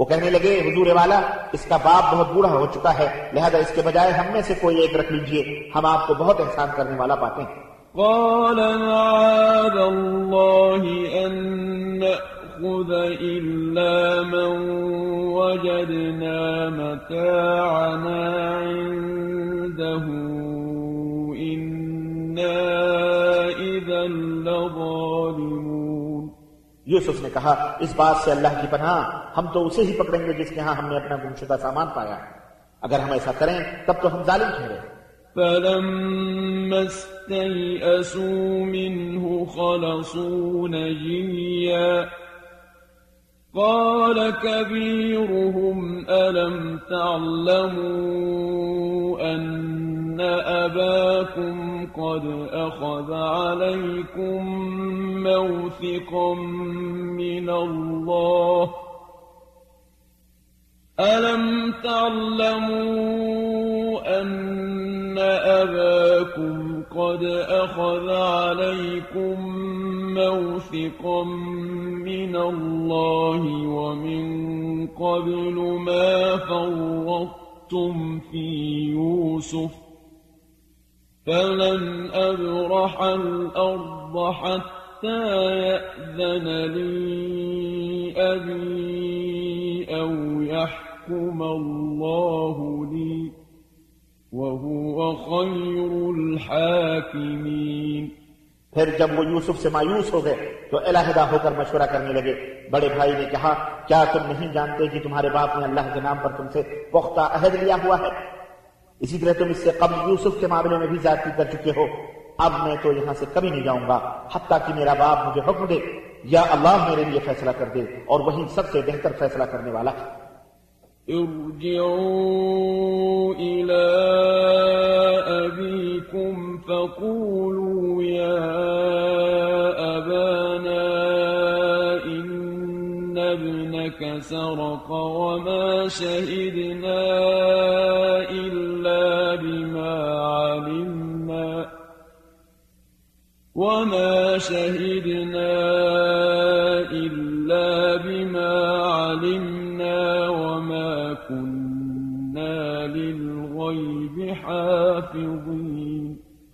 وہ کہنے لگے، حضور والا، اس کا باپ بہت بوڑھا ہو چکا ہے، لہذا اس کے بجائے ہم میں سے کوئی ایک رکھ لیجیے، ہم آپ کو بہت احسان کرنے والا پاتے ہیں. قال معاذ الله أن نأخذ إلا من وجدنا متاعنا عند یوسف نے کہا، اس بات سے اللہ کی پناہ، ہم تو اسے ہی پکڑیں گے جس کے ہاں ہم نے اپنا گمشدہ سامان پایا۔ اگر ہم ایسا کریں، تب تو ہم ظالم ٹھہرے۔ فلما استيئسوا منه خلصوا نجيا۔ قال كبيرهم، ألم تعلموا أن أباكم قد أخذ عليكم موثقا من الله ألم تعلموا أن أباكم قد أخذ عليكم موثقا من الله ومن قبل ما فرطتم في يوسف فلن أبرح الأرض حتى يأذن لي أبي أو يحكم الله لي وهو خير الحاكمين پھر جب وہ یوسف سے مایوس ہو گئے تو علیحدہ ہو کر مشورہ کرنے لگے۔ بڑے بھائی نے کہا، کیا تم نہیں جانتے کہ تمہارے باپ نے اللہ کے نام پر تم سے پختہ عہد لیا ہوا ہے؟ اسی طرح تم اس سے قبل یوسف کے معاملے میں بھی زیادتی کر چکے ہو۔ اب میں تو یہاں سے کبھی نہیں جاؤں گا، حتیٰ کہ میرا باپ مجھے حکم دے یا اللہ میرے لیے فیصلہ کر دے اور وہی سب سے بہتر فیصلہ کرنے والا۔ ہے ارجعوا إلى أبيكم فقولوا يا إن ابنك سرق وما شهدنا إلا بما علمنا وما شهدنا إلا بما علمنا وما كنا للغيب حافظين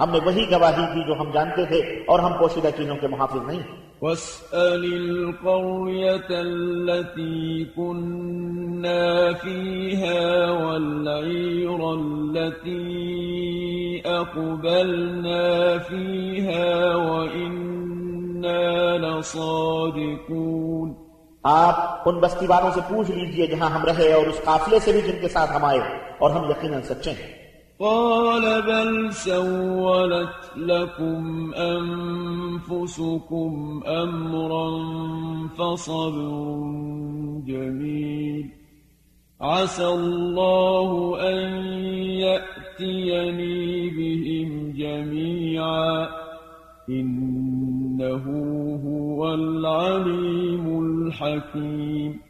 ہم نے وہی گواہی دی جو ہم جانتے تھے اور ہم پوشیدہ چیزوں کے محافظ نہیں۔ ہیں واسأل القرية التي كنا فيها والعير التي أقبلنا فيها وإنا لصادقون۔ آپ ان بستی والوں سے پوچھ لیجیے جہاں ہم رہے اور اس قافلے سے بھی جن کے ساتھ ہم آئے اور ہم یقیناً سچے ہیں۔ قال بل سولت لكم أنفسكم أمرا فصبر جميل. عسى الله أن يأتيني بهم جميعا. إنه هو العليم الحكيم.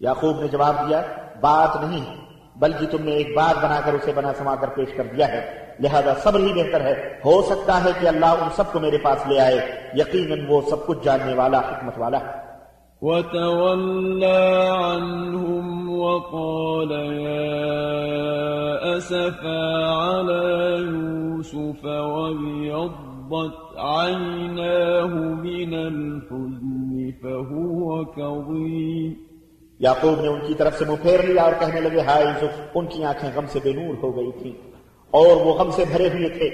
یعقوب نے جواب دیا بات نہیں بلکہ تم نے ایک بات بنا کر اسے بنا سما کر پیش کر دیا ہے۔ لہذا صبر ہی بہتر ہے۔ ہو سکتا ہے کہ اللہ ان سب کو میرے پاس لے آئے۔ یقیناً وہ سب کچھ جاننے والا، حکمت والا ہے۔ وتولى عنهم وقال يا أسفا على يوسف وابيضت عيناه من الحزن فهو كظيم یعقوب نے ان کی طرف سے منہ پھیر لیا اور کہنے لگے ہائے یوسف ان کی آنکھیں غم سے بے نور ہو گئی تھی اور وہ غم سے بھرے ہوئے تھے۔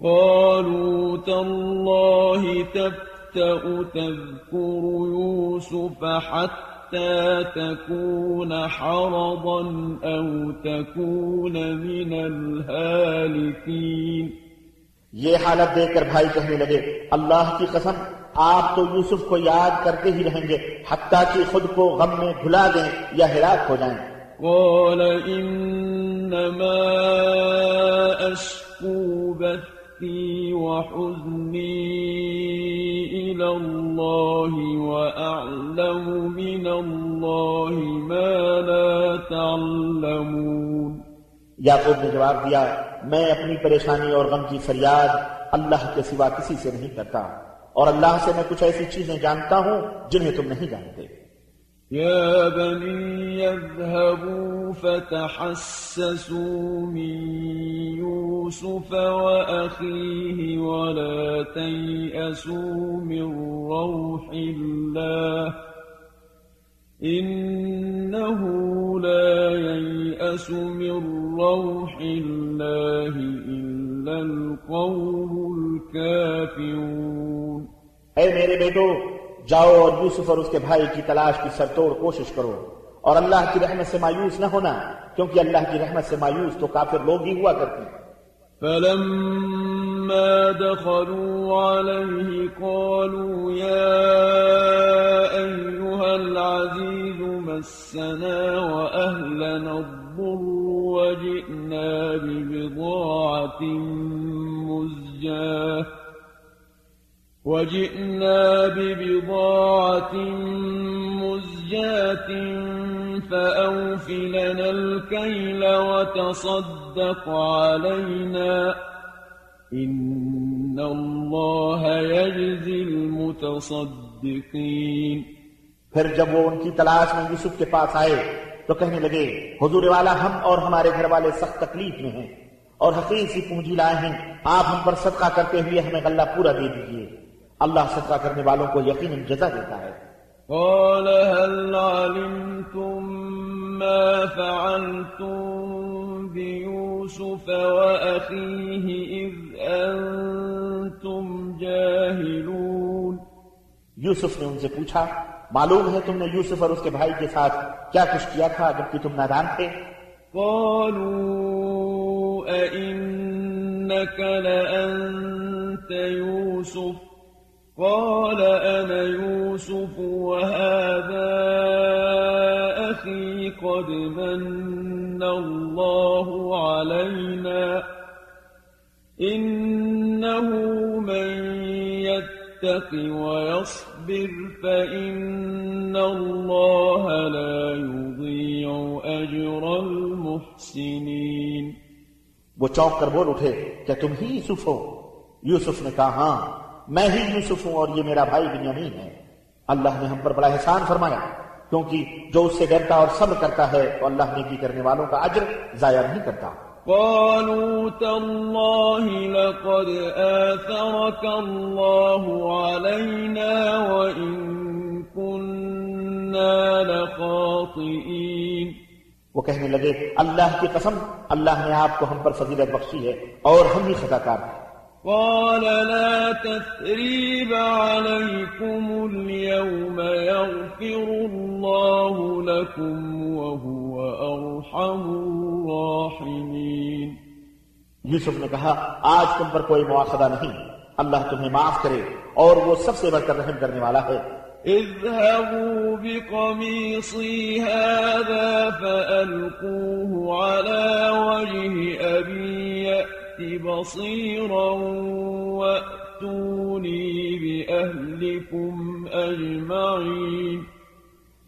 قالوا تالله تفتأ تذكر يوسف حتى تكون حرضا أو تكون من الهالكين یہ حالت دیکھ کر بھائی کہنے لگے اللہ کی قسم آپ تو یوسف کو یاد کرتے ہی رہیں گے حتیٰ کہ خود کو غم میں بھلا دیں یا ہلاک ہو جائیں۔ قال إنما أشكو بثي وحزني إلى الله وأعلم من الله ما لا تعلمون۔ یعقوب نے جواب دیا میں اپنی پریشانی اور غم کی فریاد اللہ کے سوا کسی سے نہیں کرتا۔ اور اللہ سے میں کچھ ایسی چیزیں جانتا ہوں جنہیں تم نہیں جانتے۔ يا بني يذهبوا فتحسسوا من يوسف وأخيه ولا تيأسوا من روح الله إنه لا ييأس من روح الله إلا القوم الكافرون. اے میرے بیٹو جاؤ اور یوسف اور اس کے بھائی کی تلاش کی سرتوڑ کوشش کرو اور اللہ کی رحمت سے مایوس نہ ہونا کیونکہ اللہ کی رحمت سے مایوس تو کافر لوگ ہی ہوا کرتے ہیں۔ فلما دخلوا عليه قالوا يا أيها العزيز مسنا وأهلنا الضر وجئنا ببضاعة مزجاة وجئنا ببضاعة مزجاة فأوف لنا الكيل وتصدق علينا إن الله يجزي المتصدقين پھر جب وہ ان کی تلاش میں یوسف کے پاس آئے تو کہنے لگے حضور والا ہم اور ہمارے گھر والے سخت تکلیف میں ہیں اور حقیق سی پونجی لائے ہیں۔ آپ ہم پر صدقہ کرتے ہوئے ہمیں غلہ پورا دے دیجیے اللہ صدقہ کرنے والوں کو یقیناً جزا دیتا ہے۔ قال هل علمتم ما فعلتم بيوسف وأخيه إذ أنتم جاهلون. یوسف نے ان سے پوچھا معلوم ہے تم نے یوسف اور اس کے بھائی کے ساتھ کیا کچھ کیا تھا جبکہ تم نادان تھے؟ قالوا أئنك لأنت يوسف؟ قال أنا يوسف وهذا أخي قد من الله علينا إنه من يتق ويصبر فإن الله لا يضيع أجر المحسنين. وہ چونک کر بول اٹھے کیا تم ہی یوسف ہو؟ یوسف نے کہا ہاں میں ہی یوسف ہوں اور یہ میرا بھائی بنیامین ہے۔ اللہ نے ہم پر بڑا احسان فرمایا۔ کیونکہ جو اس سے ڈرتا اور صبر کرتا ہے تو اللہ نیکی کرنے والوں کا اجر ضائع نہیں کرتا۔ قالوا تالله لقد آثرك الله علينا وإن كنا لخاطئين۔ وہ کہنے لگے اللہ کی قسم اللہ نے آپ کو ہم پر فضیلت بخشی ہے اور ہم ہی خطا کار ہیں قال لا تثريب عليكم اليوم يغفر الله لكم وهو أرحم الراحمين. یوسف نے کہا آج تم پر کوئی مواخذہ نہیں اللہ تمہیں معاف کرے اور وہ سب سے بڑھ کر رحم کرنے والا ہے۔ اذهبوا بقميصي هذا فألقوه على وجه أبي يأت بصيرا وأتوني بأهلكم أجمعين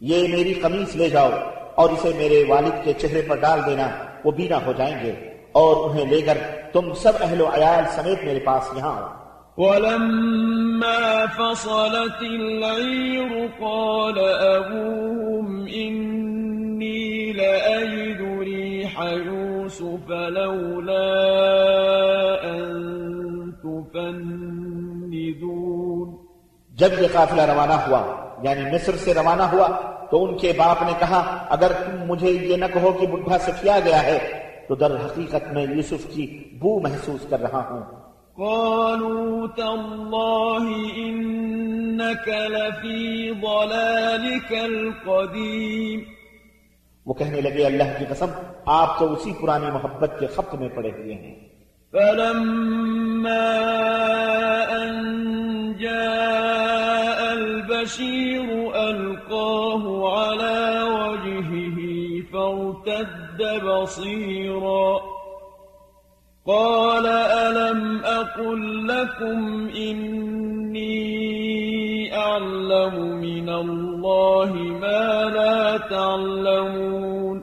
یہ میری قمیص لے جاؤ اور اسے میرے والد کے چہرے پر ڈال دینا وہ بینا ہو جائیں گے۔ اور انہیں لے کر تم سب اہل و عیال سمیت میرے پاس یہاں آؤ۔ ولما فصلت العير قال أبوهم إني لأجد ريح يوسف لولا أن تفندون. جب یہ قافلہ روانہ ہوا یعنی مصر سے روانہ ہوا تو ان کے باپ نے کہا اگر تم مجھے یہ نہ کہو کہ بڈھا سے کیا گیا ہے تو در حقیقت میں یوسف کی بو محسوس کر رہا ہوں۔ قالوا تالله إنك لفي ضلالك القديم. وہ کہنے لگے اللہ کی قسم آپ تو اسی پرانی محبت کے خط میں پڑے ہوئے ہیں۔ فلما أن جاء البشير ألقاه على وجهه فارتد بصيرا۔ قال ألم أقل لكم إني أعلم من الله ما لا تعلمون.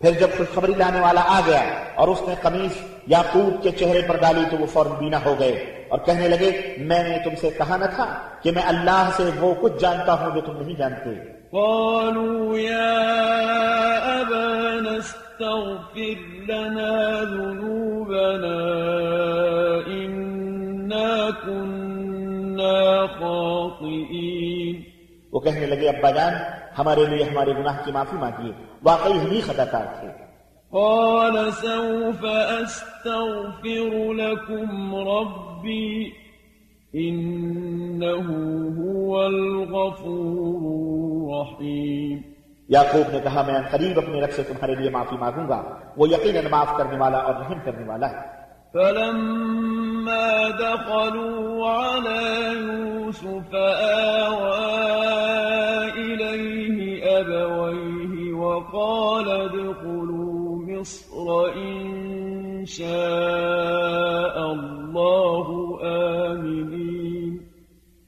پھر جب خوشخبری لانے والا آ گیا اور اس نے قمیص یاقوب کے چہرے پر ڈالی تو وہ فوراً بینا ہو گئے اور کہنے لگے میں نے تم سے کہا نہ تھا کہ میں اللہ سے وہ کچھ جانتا ہوں جو تم نہیں جانتے۔ قالوا يا أبانا استغفر لنا ذنوبنا إنا كنا خاطئين۔ وہ کہنے لگے ابا جان ہمارے لیے ہمارے گناہ کی معافی مانگیے۔ واقعی ہم ہی خطا کار تھے۔ قال سوف أستغفر لكم ربي إنه هو الغفور الرحيم۔ یعقوب نے کہا میں قریب اپنے رب سے تمہارے لیے معافی مانگوں گا۔ وہ یقیناً معاف کرنے والا اور رحم کرنے والا ہے۔ فلما دخلوا على يوسف آوى إليه أبويه وقال ادخلوا مصر إن شاء الله آمنين.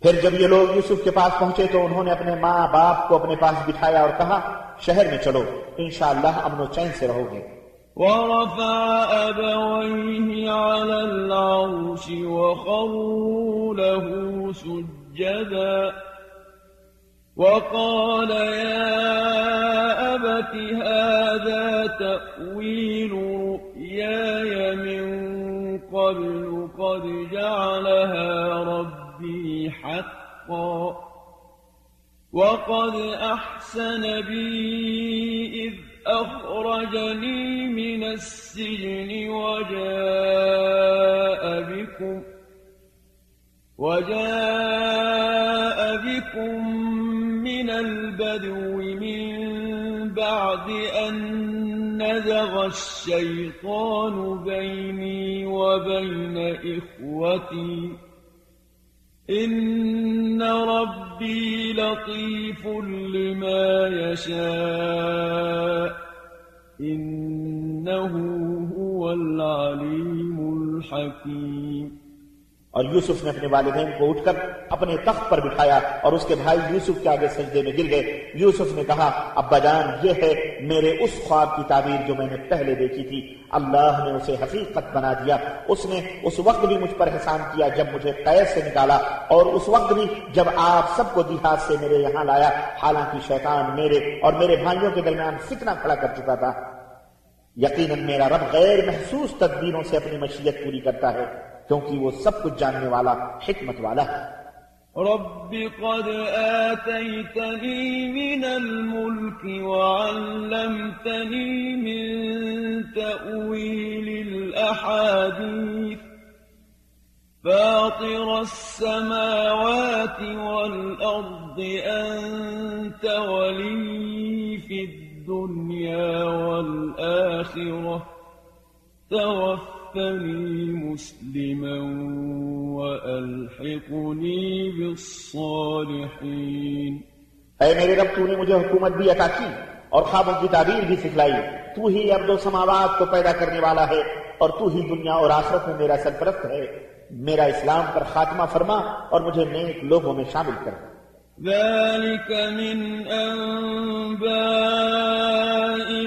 پھر جب یہ لوگ یوسف کے پاس پہنچے تو انہوں نے اپنے ماں باپ کو اپنے پاس بٹھایا اور کہا شہر میں چلو انشاءاللہ امن و چین سے رہو گے۔ ورفع أبويه على العرش وخروا له سجدا. وقال يا أبت هذا تأويل رؤياي من قبل قد جعلها ربي حقا. وقد أحسن بي إذ أخرجني من السجن وجاء بكم وجاء بكم من البدو من بعد أن نزغ الشيطان بيني وبين إخوتي. إن ربي لطيف لما يشاء إنه هو العليم الحكيم اور یوسف نے اپنے والدین کو اٹھ کر اپنے تخت پر بٹھایا اور اس کے بھائی یوسف کے آگے سجدے میں گر گئے۔ یوسف نے کہا، ابا جان، یہ ہے میرے اس خواب کی تعبیر جو میں نے پہلے دیکھی تھی۔ اللہ نے اسے حقیقت بنا دیا۔ اس نے اس وقت بھی مجھ پر احسان کیا جب مجھے قید سے نکالا اور اس وقت بھی جب آپ سب کو دیہات سے میرے یہاں لایا۔ حالانکہ شیطان میرے اور میرے بھائیوں کے درمیان فتنہ کھڑا کر چکا تھا۔ یقیناً میرا رب غیر محسوس تدبیروں سے اپنی مشیت پوری کرتا ہے۔ کیونکہ وہ سب کچھ جاننے والا حکمت والا ہے رب قد آتيتني من الملك وعلمتني من تأويل الأحاديث فاطر السماوات والأرض أنت ولي في الدنيا والآخرة توفني مسلما وألحقني بالصالحين اے میرے رب تو نے مجھے حکومت بھی عطا کی اور خوابوں کی تعبیر بھی سکھلائی۔ تو ہی ارد و سماوات کو پیدا کرنے والا ہے اور تو ہی دنیا اور آخرت میں میرا سرپرست ہے۔ میرا اسلام پر خاتمہ فرما اور مجھے نیک لوگوں میں شامل کر۔ ذلك من أنباء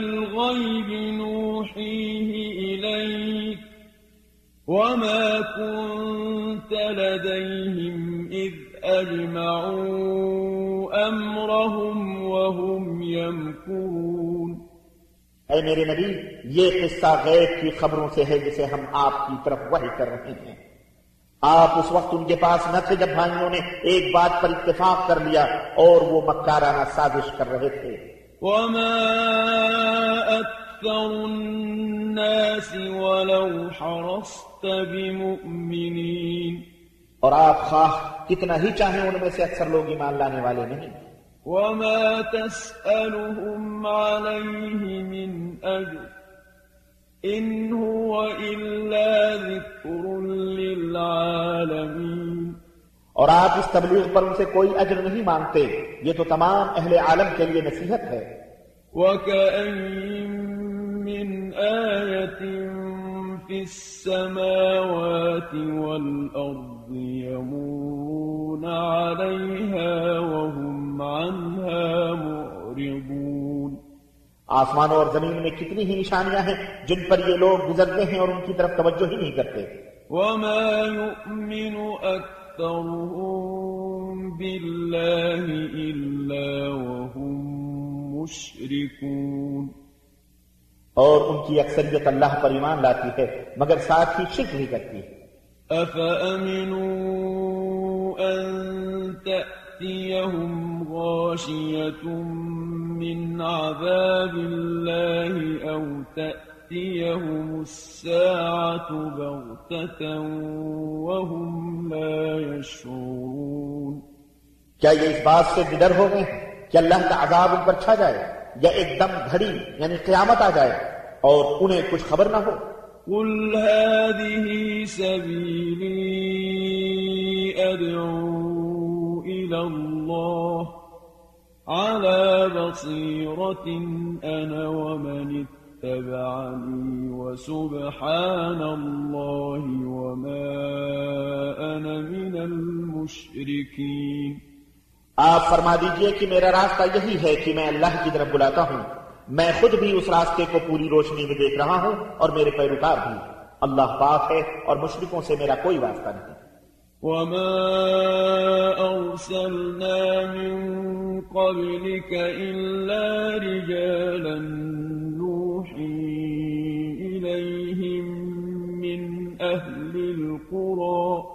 وما كنت لديهم إذ أجمعوا أمرهم وهم يمكرون اے میرے نبی یہ قصہ غیب کی خبروں سے ہے جسے ہم آپ کی طرف وحی کر رہے ہیں۔ آپ اس وقت ان کے پاس نہ تھے جب بھائیوں نے ایک بات پر اتفاق کر لیا اور وہ مکارانہ سازش کر رہے تھے۔ وما أكثر الناس ولو حرصت بمؤمنين. اور آپ خواہ کتنا ہی چاہیں ان میں سے اکثر لوگ ایمان لانے والے نہیں۔ وما تسألهم عليه من أجر إن هو إلا ذكر للعالمين۔ اور آپ اس تبلیغ پر ان سے کوئی اجر نہیں مانگتے۔ یہ تو تمام اہل عالم کے لیے نصیحت ہے۔ وكأين آية في السماوات والأرض يمرون عليها وهم عنها معرضون. آسمانوں اور زمین میں کتنی ہی نشانیاں ہیں جن پر یہ لوگ گزرتے ہیں اور ان کی طرف توجہ ہی نہیں کرتے۔ وما يؤمن أكثرهم بالله إلا وهم مشركون. اور ان کی اکثریت اللہ پر ایمان لاتی ہے مگر ساتھ ہی شرک بھی کرتی ہے۔ أفأمنوا أن تأتيهم غاشية من عذاب الله أو تأتيهم الساعة بغتة وهم لا يشعرون۔ کیا یہ اس بات سے ڈر ہو گئے کہ اللہ کا عذاب ان پر چھا جائے؟ یا ایک دم گھڑی یعنی قیامت آ جائے اور انہیں کچھ خبر نہ ہو قل هذه سبيلي أدعو إلى الله على بصيرة أنا ومن اتبعني وسبحان الله وما أنا من المشركين آپ فرما دیجیے کہ میرا راستہ یہی ہے کہ میں اللہ کی طرف بلاتا ہوں۔ میں خود بھی اس راستے کو پوری روشنی میں دیکھ رہا ہوں اور میرے پیروکار بھی۔ اللہ پاک ہے اور مشرکوں سے میرا کوئی واسطہ نہیں۔ وما أرسلنا من قبلك إلا رجالا نوحي إليهم من أهل القرى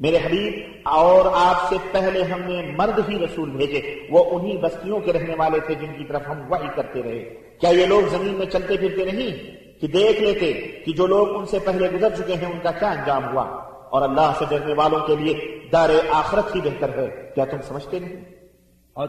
میرے حبیب، اور آپ سے پہلے ہم نے مرد ہی رسول بھیجے، وہ انہی بستیوں کے رہنے والے تھے جن کی طرف ہم وحی کرتے رہے۔ کیا یہ لوگ زمین میں چلتے پھرتے نہیں؟ کہ دیکھ لیتے کہ جو لوگ ان سے پہلے گزر چکے ہیں، ان کا کیا انجام ہوا؟ اور اللہ سے ڈرنے والوں کے لیے دار آخرت ہی بہتر ہے۔ کیا تم سمجھتے نہیں؟ اور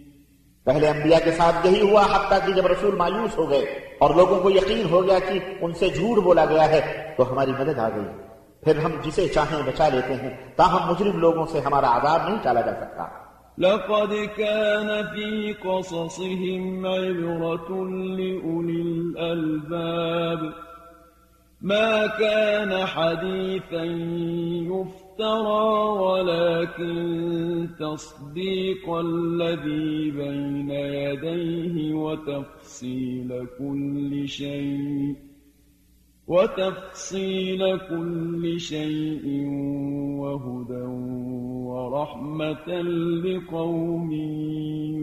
پہلے انبیاء کے ساتھ یہی ہوا، حتیٰ کہ جب رسول مایوس ہو گئے اور لوگوں کو یقین ہو گیا کہ ان سے جھوٹ بولا گیا ہے، تو ہماری مدد آ گئی۔ پھر ہم جسے چاہیں بچا لیتے ہیں، تاہم مجرم لوگوں سے ہمارا عذاب نہیں ٹالا جا سکتا۔ لقد كان في قصصهم عبرة لأولي الألباب، ما كان حديثا افترى ولكن تصديق الذي بين يديه وتفصيل كل شيء وتفصيل كل شيء وهدى ورحمة لقوم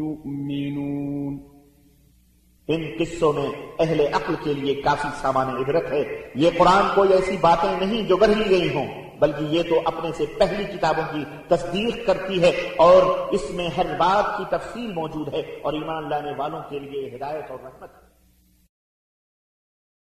يؤمنون. ان قصوں میں اہل عقل کے لیے کافی سامان عبرت ہے یہ قرآن کوئی ایسی باتیں نہیں جو گڑھ گئی ہوں۔ بلکہ یہ تو اپنے سے پہلی کتابوں کی تصدیق کرتی ہے اور اس میں ہر بات کی تفصیل موجود ہے اور ایمان لانے والوں کے لیے ہدایت اور رحمت